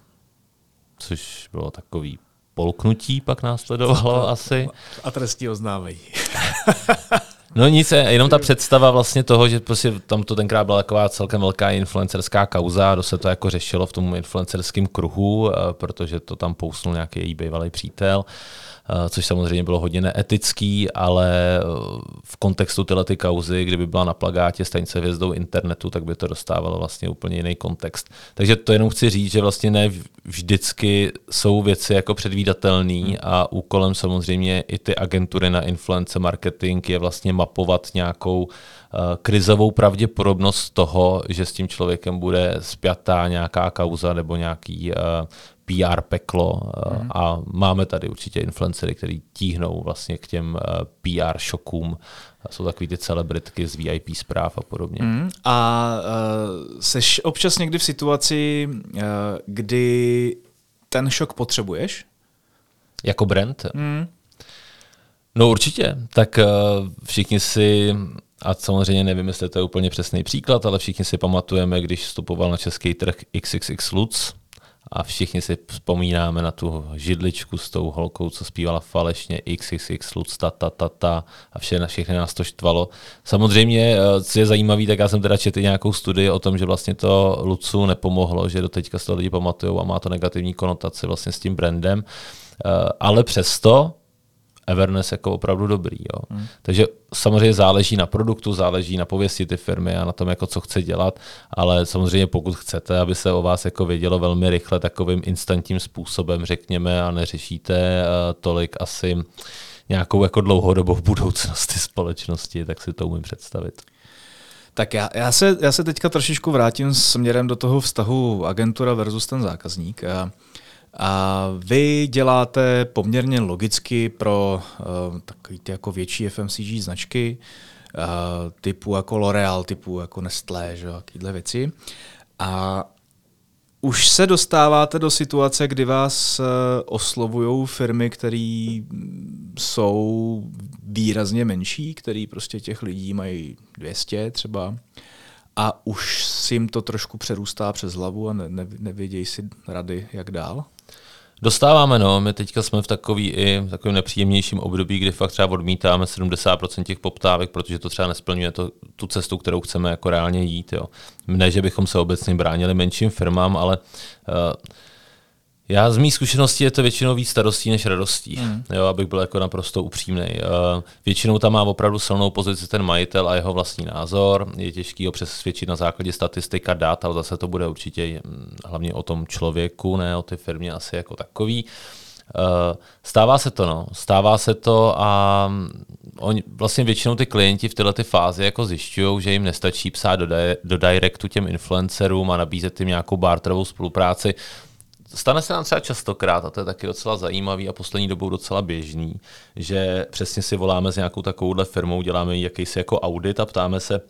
Což bylo takový polknutí pak následovalo asi. A trestní oznámení. No nic, jenom ta představa vlastně toho, že prostě tam to tenkrát byla taková celkem velká influencerská kauza, do se to jako řešilo v tom influencerském kruhu, eh, protože to tam pousnul nějaký její bývalý přítel. Eh, což samozřejmě bylo hodně neetický, ale eh, v kontextu tyhle ty kauzy, kdyby byla na plagátě stanice hvězdou internetu, tak by to dostávalo vlastně úplně jiný kontext. Takže to jenom chci říct, že vlastně ne vždycky jsou věci jako předvídatelné hmm. a úkolem samozřejmě i ty agentury na influence marketing je vlastně mapovat nějakou uh, krizovou pravděpodobnost toho, že s tím člověkem bude spjatá nějaká kauza nebo nějaký PR peklo mm. a máme tady určitě influencery, který tíhnou vlastně k těm eh, PR šokům. Jsou takový ty celebritky z VIP zpráv a podobně. Mm. A uh, seš občas někdy v situaci, uh, kdy ten šok potřebuješ? Jako brand? Mm. No určitě. Tak uh, všichni si a samozřejmě nevím, jestli to je úplně přesný příklad, ale všichni si pamatujeme, když vstupoval na český trh XXX Lutz, a všichni si vzpomínáme na tu židličku s tou holkou, co zpívala falešně XXX, Lutz, ta, ta, ta, a vše, všechny nás to štvalo. Samozřejmě, eh, co je zajímavé, tak já jsem teda četl nějakou studii o tom, že vlastně to Lucu nepomohlo, že do teďka z toho lidi pamatují a má to negativní konotaci vlastně s tím brandem, eh, ale přesto Everness jako opravdu dobrý. Jo. Hmm. Takže samozřejmě záleží na produktu, záleží na pověsti ty firmy a na tom, jako co chce dělat, ale samozřejmě pokud chcete, aby se o vás jako vědělo velmi rychle takovým instantním způsobem, řekněme, a neřešíte uh, tolik asi nějakou jako dlouhodobou budoucnost ty společnosti, tak si to umím představit. Tak já, já, se, já se teďka trošičku vrátím směrem do toho vztahu agentura versus ten zákazník. Uh, a vy děláte poměrně logicky pro uh, takový ty jako větší FMCG značky, uh, typu jako L'Oreal, typu jako Nestlé, že, takovéhle věci. A už se dostáváte do situace, kdy vás uh, oslovují firmy, které jsou výrazně menší, které prostě těch lidí mají 200 třeba a už si jim to trošku přerůstá přes hlavu a ne, ne, nevědějí si rady, jak dál? Dostáváme, no. My teďka jsme v takový i v nepříjemnějším období, kdy fakt třeba odmítáme 70% těch poptávek, protože to třeba nesplňuje to, tu cestu, kterou chceme jako reálně jít. Jo. Ne, že bychom se obecně bránili menším firmám, ale uh, Já z mých zkušeností je to většinou víc starostí než radostí, mm. jo, abych byl jako naprosto upřímný. Uh, většinou tam má opravdu silnou pozici ten majitel a jeho vlastní názor. Je těžký ho přesvědčit na základě statistika dat, ale zase to bude určitě hm, hlavně o tom člověku, ne o té firmě asi jako takový. Uh, stává se to, no. Stává se to a oni, vlastně většinou ty klienti v této fázi jako zjišťují, že jim nestačí psát do, di- do directu těm influencerům a nabízet jim nějakou barterovou spolupráci. Stane se nám třeba častokrát, a to je taky docela zajímavý a poslední dobou docela běžný, že přesně si voláme s nějakou takovouhle firmou, děláme jakýsi jako audit a ptáme se,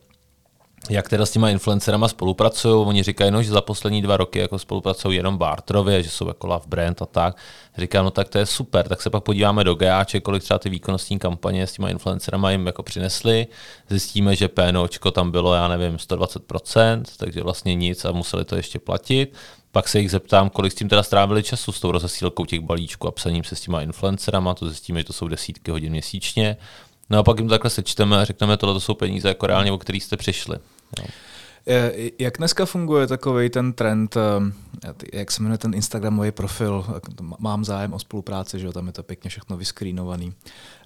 jak teda s těma influencerama spolupracují. Oni říkají, no, že za poslední dva roky jako spolupracují jenom barterově, že jsou jako love brand a tak. Říkám, no tak to je super, tak se pak podíváme do GAče, kolik třeba ty výkonnostní kampaně s těma influencerama jim jako přinesly. Zjistíme, že PNOčko tam bylo, já nevím, 120%, takže vlastně nic a museli to ještě platit. Pak se jich zeptám, kolik s tím teda strávili času s tou rozesílkou těch balíčků a psaním se s těma influencerama, to zjistíme, že to jsou desítky hodin měsíčně. No a pak jim takhle sečteme a řekneme, tohle to jsou peníze jako reálně, o který jste přišli. Jo. Jak dneska funguje takový ten trend, eh, jak se jmenuje ten Instagramový profil, mám zájem o spolupráci, že tam je to pěkně všechno vyskrínovaný.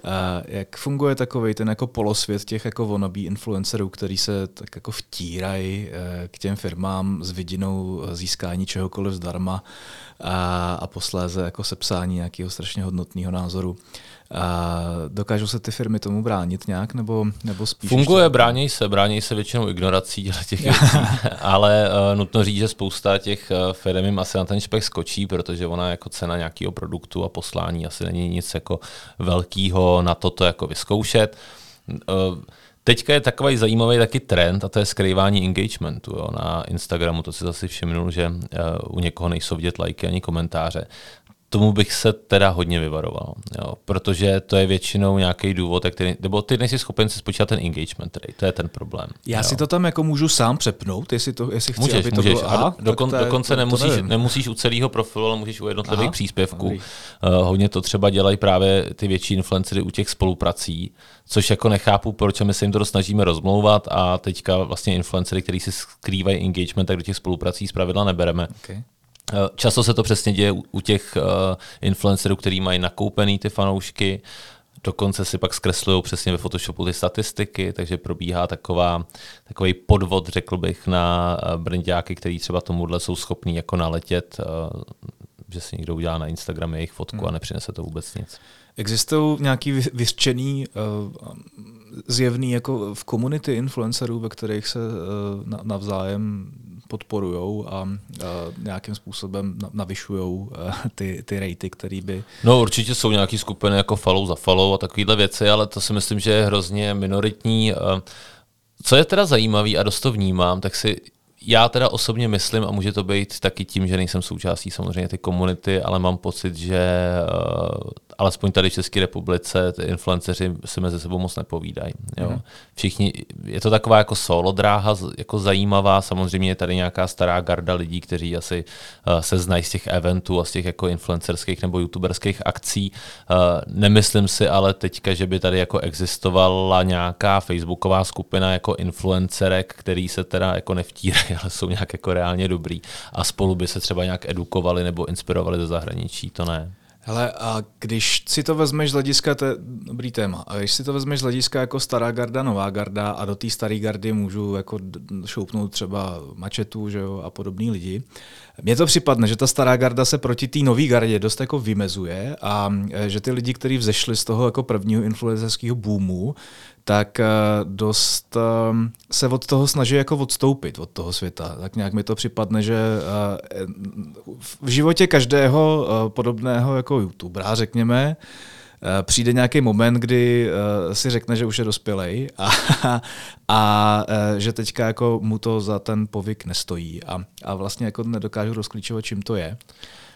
Eh, jak funguje takový ten jako polosvět těch jako wannabe influencerů, který se tak jako vtírají eh, k těm firmám s vidinou získání čehokoliv zdarma a, a posléze jako sepsání nějakého strašně hodnotného názoru. A dokážou se ty firmy tomu bránit nějak, nebo, nebo spíš? Funguje, ještě... brání se, brání se většinou ignorací těch věcí, ale uh, nutno říct, že spousta těch uh, firm jim asi na ten špech skočí, protože ona jako cena nějakého produktu a poslání asi není nic jako velkého na toto jako vyzkoušet. Uh, Teďka je takový zajímavý taky trend a to je skrývání engagementu. Jo. Na Instagramu to si zase všimnul, že uh, u někoho nejsou vidět lajky ani komentáře tomu bych se teda hodně vyvaroval, jo, protože to je většinou nějaký důvod, který, nebo ty nejsi schopen si spočítat ten engagement rate, to je ten problém. Já jo. si to tam jako můžu sám přepnout, jestli, to, jestli chci, můžeš, aby to můžeš. bylo... Aha, dokon, to je, dokonce to, nemusíš, to nemusíš u celého profilu, ale můžeš u jednotlivých aha, příspěvků. Uh, hodně to třeba dělají právě ty větší influencery u těch spoluprací, což jako nechápu, proč my se jim to snažíme rozmlouvat a teďka vlastně influencery, kteří si skrývají engagement, tak do těch spoluprací zpravidla nebereme. Okay. Eh, často se to přesně děje u těch uh, influencerů, kteří mají nakoupený ty fanoušky, dokonce si pak zkreslují přesně ve Photoshopu ty statistiky, takže probíhá taková, takový podvod, řekl bych, na uh, brandáky, který třeba tomuhle jsou schopní jako naletět, že si někdo udělá na Instagram jejich fotku hmm. a nepřinese to vůbec nic. Existují nějaký vyřčený, zjevný jako v komunity influencerů, ve kterých se navzájem podporují a, nějakým způsobem navyšují ty, ty rejty, které by... No určitě jsou nějaké skupiny jako follow za follow a takovéhle věci, ale to si myslím, že je hrozně minoritní. Co je teda zajímavý a dost to vnímám, tak si já teda osobně myslím, a může to být taky tím, že nejsem součástí samozřejmě ty komunity, ale mám pocit, že uh, alespoň tady v České republice ty influenceři si mezi sebou moc nepovídají. Jo. Mm. Všichni, je to taková jako solo dráha, jako zajímavá, samozřejmě je tady nějaká stará garda lidí, kteří asi uh, se znají z těch eventů a z těch jako influencerských nebo youtuberských akcí. Uh, nemyslím si ale teďka, že by tady jako existovala nějaká facebooková skupina jako influencerek, který se teda jako nevtírají ale jsou nějak jako reálně dobrý a spolu by se třeba nějak edukovali nebo inspirovali do zahraničí, to ne. Hele, a když si to vezmeš z hlediska, to je dobrý téma, a když si to vezmeš z hlediska jako stará garda, nová garda a do té staré gardy můžu jako šoupnout třeba mačetu že jo, a podobný lidi, mně to připadne, že ta stará garda se proti té nové gardě dost jako vymezuje a e, že ty lidi, kteří vzešli z toho jako prvního influencerského boomu, tak eh, dost ehm, se od toho snaží jako odstoupit od toho světa. Tak nějak mi to připadne, že v životě každého podobného jako youtubera, řekněme, přijde nějaký moment, kdy si řekne, že už je dospělej a, a že teďka jako mu to za ten povyk nestojí a, a vlastně jako nedokážu rozklíčovat, čím to je.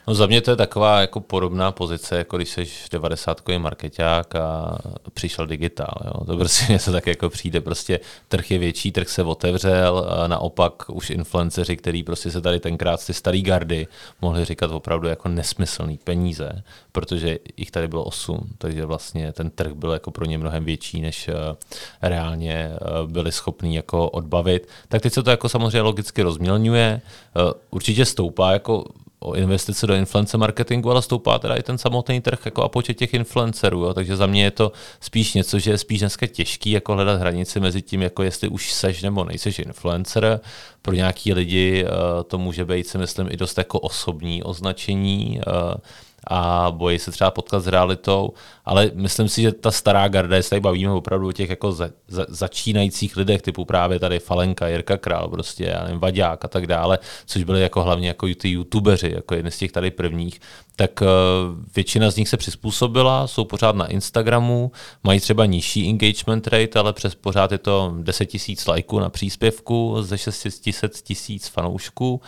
No za mě to je taková jako podobná pozice, jako když jsi 90 marketák a přišel digitál. Jo. To prostě něco tak jako přijde. Prostě trh je větší, trh se otevřel, naopak už influenceři, který prostě se tady tenkrát ty starý gardy mohli říkat opravdu jako nesmyslný peníze, protože jich tady bylo 8, takže vlastně ten trh byl jako pro ně mnohem větší, než uh, reálně uh, byli schopní jako odbavit. Tak teď se to jako samozřejmě logicky rozmělňuje, uh, určitě stoupá jako o investice do influencer marketingu, ale stoupá teda i ten samotný trh jako a počet těch influencerů. Jo. Takže za mě je to spíš něco, že je spíš dneska těžký jako hledat hranici mezi tím, jako jestli už seš nebo nejseš influencer. Pro nějaký lidi uh, to může být, si myslím, i dost jako osobní označení. Uh, a bojí se třeba potkat s realitou, ale myslím si, že ta stará garda, jestli tady bavíme opravdu o těch jako za, za, začínajících lidech, typu právě tady Falenka, Jirka Král, prostě, já nevím, Vaďák a tak dále, což byli jako hlavně jako ty youtubeři, jako jeden z těch tady prvních, tak uh, většina z nich se přizpůsobila, jsou pořád na Instagramu, mají třeba nižší engagement rate, ale přes pořád je to 10 tisíc lajků na příspěvku ze 600 tisíc fanoušků.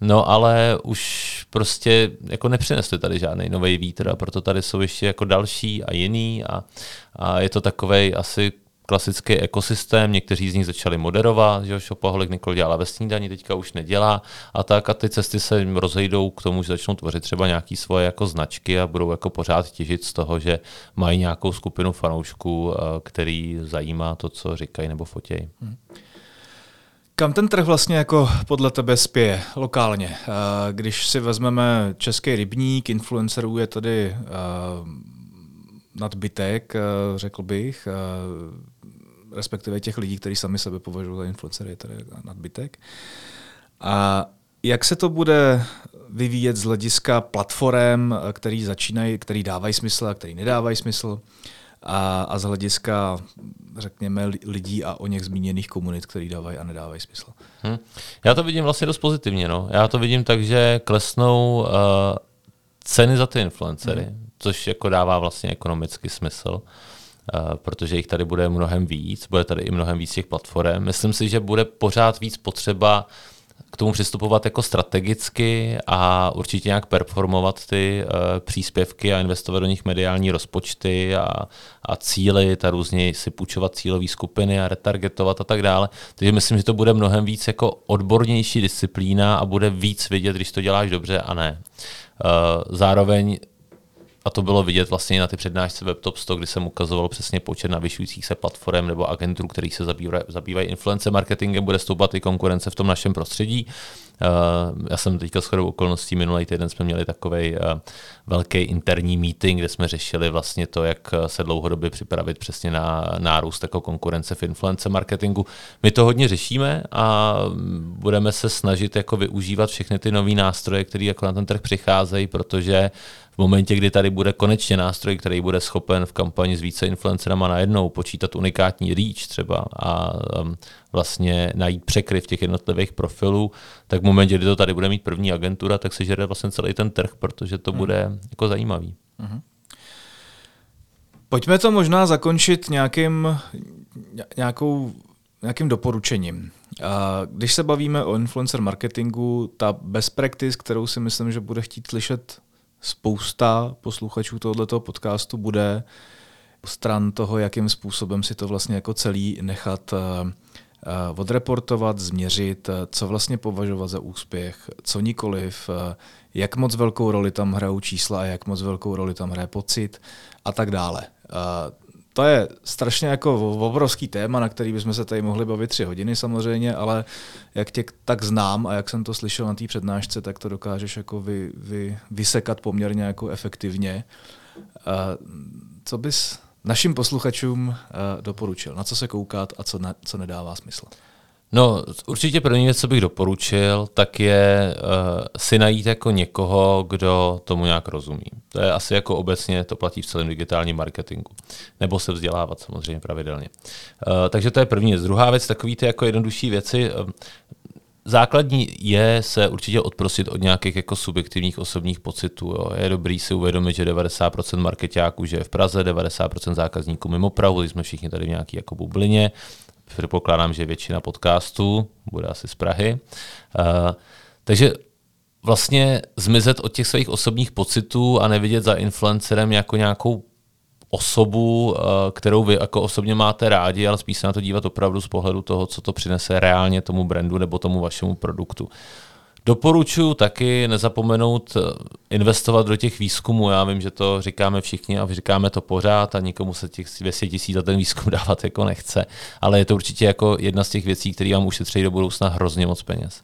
No ale už prostě jako nepřinesli tady žádný nový vítr a proto tady jsou ještě jako další a jiný a, a je to takový asi klasický ekosystém, někteří z nich začali moderovat, že Šopaholik Nikol dělala ve snídaní, teďka už nedělá a tak a ty cesty se rozejdou k tomu, že začnou tvořit třeba nějaké svoje jako značky a budou jako pořád těžit z toho, že mají nějakou skupinu fanoušků, eh, který zajímá to, co říkají nebo fotějí. Hmm. Kam ten trh vlastně jako podle tebe spěje lokálně? Eh, když si vezmeme český rybník, influencerů je tady eh, nadbytek, eh, řekl bych, respektive těch lidí, kteří sami sebe považují za influencery, je tady nadbytek. A jak se to bude vyvíjet z hlediska platform, který začínají, který dávají smysl a který nedávají smysl? A, a z hlediska, řekněme, lidí a o něch zmíněných komunit, který dávají a nedávají smysl. Hmm. Já to vidím vlastně dost pozitivně. No. Já to vidím tak, že klesnou uh, ceny za ty influencery, hmm. což jako dává vlastně ekonomický smysl. Uh, protože jich tady bude mnohem víc, bude tady i mnohem víc těch platform. Myslím si, že bude pořád víc potřeba uh, tomu přistupovat jako strategicky a určitě nějak performovat ty uh, příspěvky a investovat do nich mediální rozpočty a, a cíly, ta různě si půjčovat cílové skupiny a retargetovat a tak dále. Takže myslím, že to bude mnohem víc jako odbornější disciplína a bude víc vidět, když to děláš dobře a ne. Uh, zároveň a to bylo vidět vlastně na ty přednášce WebTop 100, kdy jsem ukazoval přesně počet navyšujících se platform nebo agentů, kterých se zabývají, zabývají influence marketingem, bude stoupat i konkurence v tom našem prostředí. Uh, já jsem teďka s chodou okolností minulý týden jsme měli takový uh, velký interní meeting, kde jsme řešili vlastně to, jak se dlouhodobě připravit přesně na nárůst jako konkurence v influence marketingu. My to hodně řešíme a budeme se snažit jako využívat všechny ty nové nástroje, které jako na ten trh přicházejí, protože v momentě, kdy tady bude konečně nástroj, který bude schopen v kampani s více influencerama najednou počítat unikátní reach třeba a um, vlastně najít překryv těch jednotlivých profilů, tak v momentě, kdy to tady bude mít první agentura, tak se žere vlastně celý ten trh, protože to hmm. bude jako zajímavý. Hmm. Pojďme to možná zakončit nějakým, nějakou, nějakým doporučením. Když se bavíme o influencer marketingu, ta best practice, kterou si myslím, že bude chtít slyšet spousta posluchačů tohoto podcastu bude stran toho, jakým způsobem si to vlastně jako celý nechat eh, eh, odreportovat, změřit, eh, co vlastně považovat za úspěch, co nikoliv, jak moc velkou roli tam hrajou čísla a jak moc velkou roli tam hraje pocit a tak dále to je strašně jako obrovský téma, na který bychom se tady mohli bavit tři hodiny samozřejmě, ale jak tě tak znám a jak jsem to slyšel na té přednášce, tak to dokážeš jako vy, vy, vysekat poměrně jako efektivně. Co bys našim posluchačům doporučil? Na co se koukat a co, na, co nedává smysl? No, určitě první věc, co bych doporučil, tak je uh, si najít jako někoho, kdo tomu nějak rozumí. To je asi jako obecně, to platí v celém digitálním marketingu. Nebo se vzdělávat samozřejmě pravidelně. Uh, takže to je první věc. Druhá věc, takový ty jako jednodušší věci. Uh, základní je se určitě odprosit od nějakých jako subjektivních osobních pocitů. Jo. Je dobrý si uvědomit, že 90% marketáků je v Praze, 90% zákazníků mimo Prahu, jsme všichni tady v nějaké jako bublině předpokládám, že většina podcastů bude asi z Prahy. Uh, takže vlastně zmizet od těch svých osobních pocitů a nevidět za influencerem jako nějakou osobu, uh, kterou vy jako osobně máte rádi, ale spíš se na to dívat opravdu z pohledu toho, co to přinese reálně tomu brandu nebo tomu vašemu produktu. Doporučuji taky nezapomenout investovat do těch výzkumů. Já vím, že to říkáme všichni a říkáme to pořád a nikomu se těch 200 tisíc za ten výzkum dávat jako nechce, ale je to určitě jako jedna z těch věcí, které vám ušetří do budoucna hrozně moc peněz.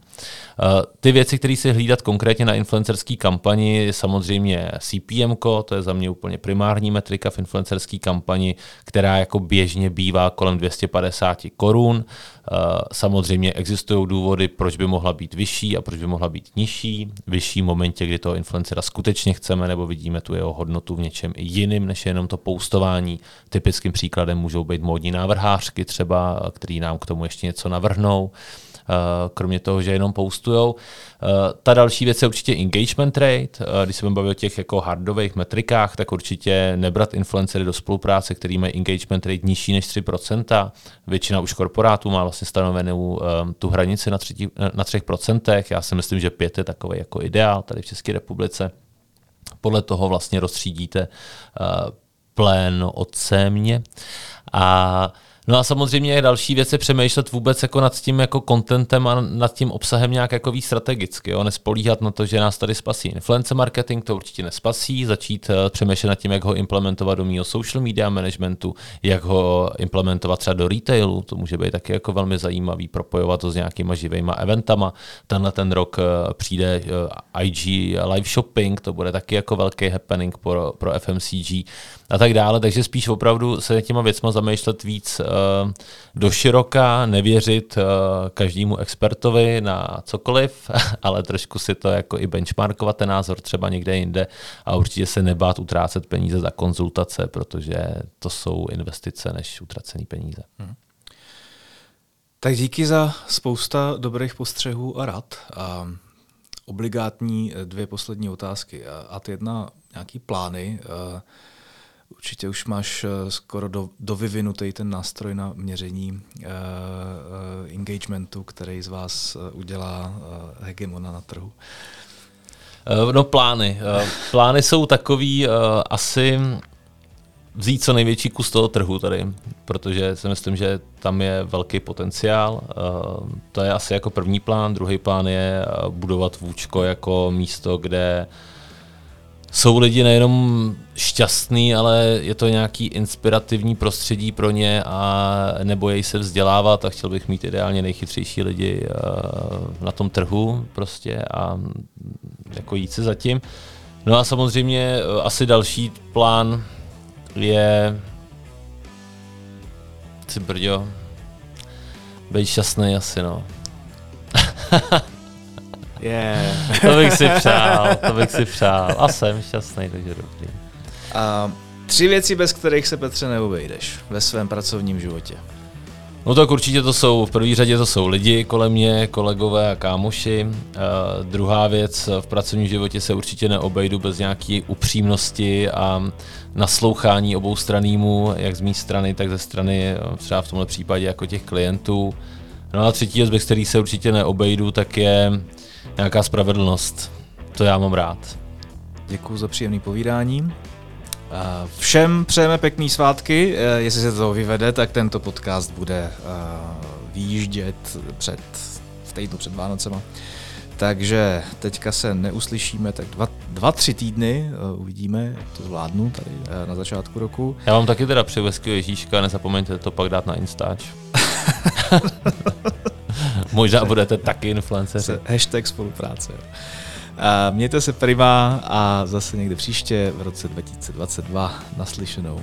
Eh, ty věci, které si hlídat konkrétně na influencerské kampani, je samozřejmě CPM, to je za mě úplně primární metrika v influencerské kampani, která jako běžně bývá kolem 250 korun. Eh, samozřejmě existují důvody, proč by mohla být vyšší a proč by mohla být nižší. Vyšší v momentě, kdy toho influencera skutečně chceme nebo vidíme tu jeho hodnotu v něčem jiným, než jenom to postování. Typickým příkladem můžou být módní návrhářky třeba, který nám k tomu ještě něco navrhnou. Eh, kromě toho, že jenom postujou. Eh, ta další věc je určitě engagement rate. Eh, když se budeme o těch jako hardových metrikách, tak určitě nebrat influencery do spolupráce, který mají engagement rate nižší než 3%. Většina už korporátů má vlastně stanovenou tu hranici na, na 3%. Já si myslím, že 5 je takový jako ideál tady v České republice. Podle toho vlastně rozstřídíte plén od sémě. A No a samozřejmě je další věc je přemýšlet vůbec jako nad tím jako contentem a nad tím obsahem nějak jako víc strategicky. Jo? Nespolíhat na to, že nás tady spasí influencer marketing, to určitě nespasí, začít uh, přemýšlet nad tím, jak ho implementovat do mého social media managementu, jak ho implementovat třeba do retailu, to může být taky jako velmi zajímavý, propojovat to s nějakýma živýma eventama. Tenhle ten rok uh, přijde eh, IG live shopping, to bude taky jako velký happening pro, pro FMCG a tak dále, takže spíš opravdu se těma věcma zamýšlet víc uh, do široka, nevěřit uh, každému expertovi na cokoliv, ale trošku si to jako i benchmarkovat ten názor třeba někde jinde a určitě se nebát utrácet peníze za konzultace, protože to jsou investice než utracené peníze. Hmm. Tak díky za spousta dobrých postřehů a rad. A obligátní dvě poslední otázky. A ty jedna, nějaký plány. Uh, Určitě už máš eh, skoro do, dovyvinutý ten nástroj na měření uh, uh, engagementu, který z vás udělá uh, hegemona na trhu. No plány. Plány jsou takový uh, asi vzít co největší kus toho trhu tady, protože si myslím, že tam je velký potenciál. To je asi jako první plán. Druhý plán je budovat Vůčko jako místo, kde jsou lidi nejenom šťastný, ale je to nějaký inspirativní prostředí pro ně a nebojí se vzdělávat a chtěl bych mít ideálně nejchytřejší lidi eh, na tom trhu prostě a jako jít se zatím. No a samozřejmě eh, asi další plán je si brďo, být šťastný asi no. Yeah. to bych si přál, to bych si přál. A jsem šťastný, takže dobrý. A tři věci, bez kterých se Petře neobejdeš ve svém pracovním životě. No tak určitě to jsou, v první řadě to jsou lidi kolem mě, kolegové a kámoši. Uh, druhá věc, v pracovním životě se určitě neobejdu bez nějaké upřímnosti a naslouchání obou stranýmu, jak z mé strany, tak ze strany třeba v tomhle případě jako těch klientů. No a třetí věc, bez který se určitě neobejdu, tak je nějaká spravedlnost. To já mám rád. Děkuji za příjemné povídání. Všem přejeme pěkný svátky. E, jestli se to vyvede, tak tento podcast bude e, výjíždět před, v týdnu před Vánocema. Takže teďka se neuslyšíme, tak dva, dva tři týdny uh, uvidíme, jak to zvládnu tady uh, na začátku roku. Já vám taky teda přeju hezkého Ježíška, nezapomeňte to pak dát na Instač. Možná budete taky influenceři. Hashtag spolupráce. A mějte se prima a zase někde příště v roce 2022 naslyšenou.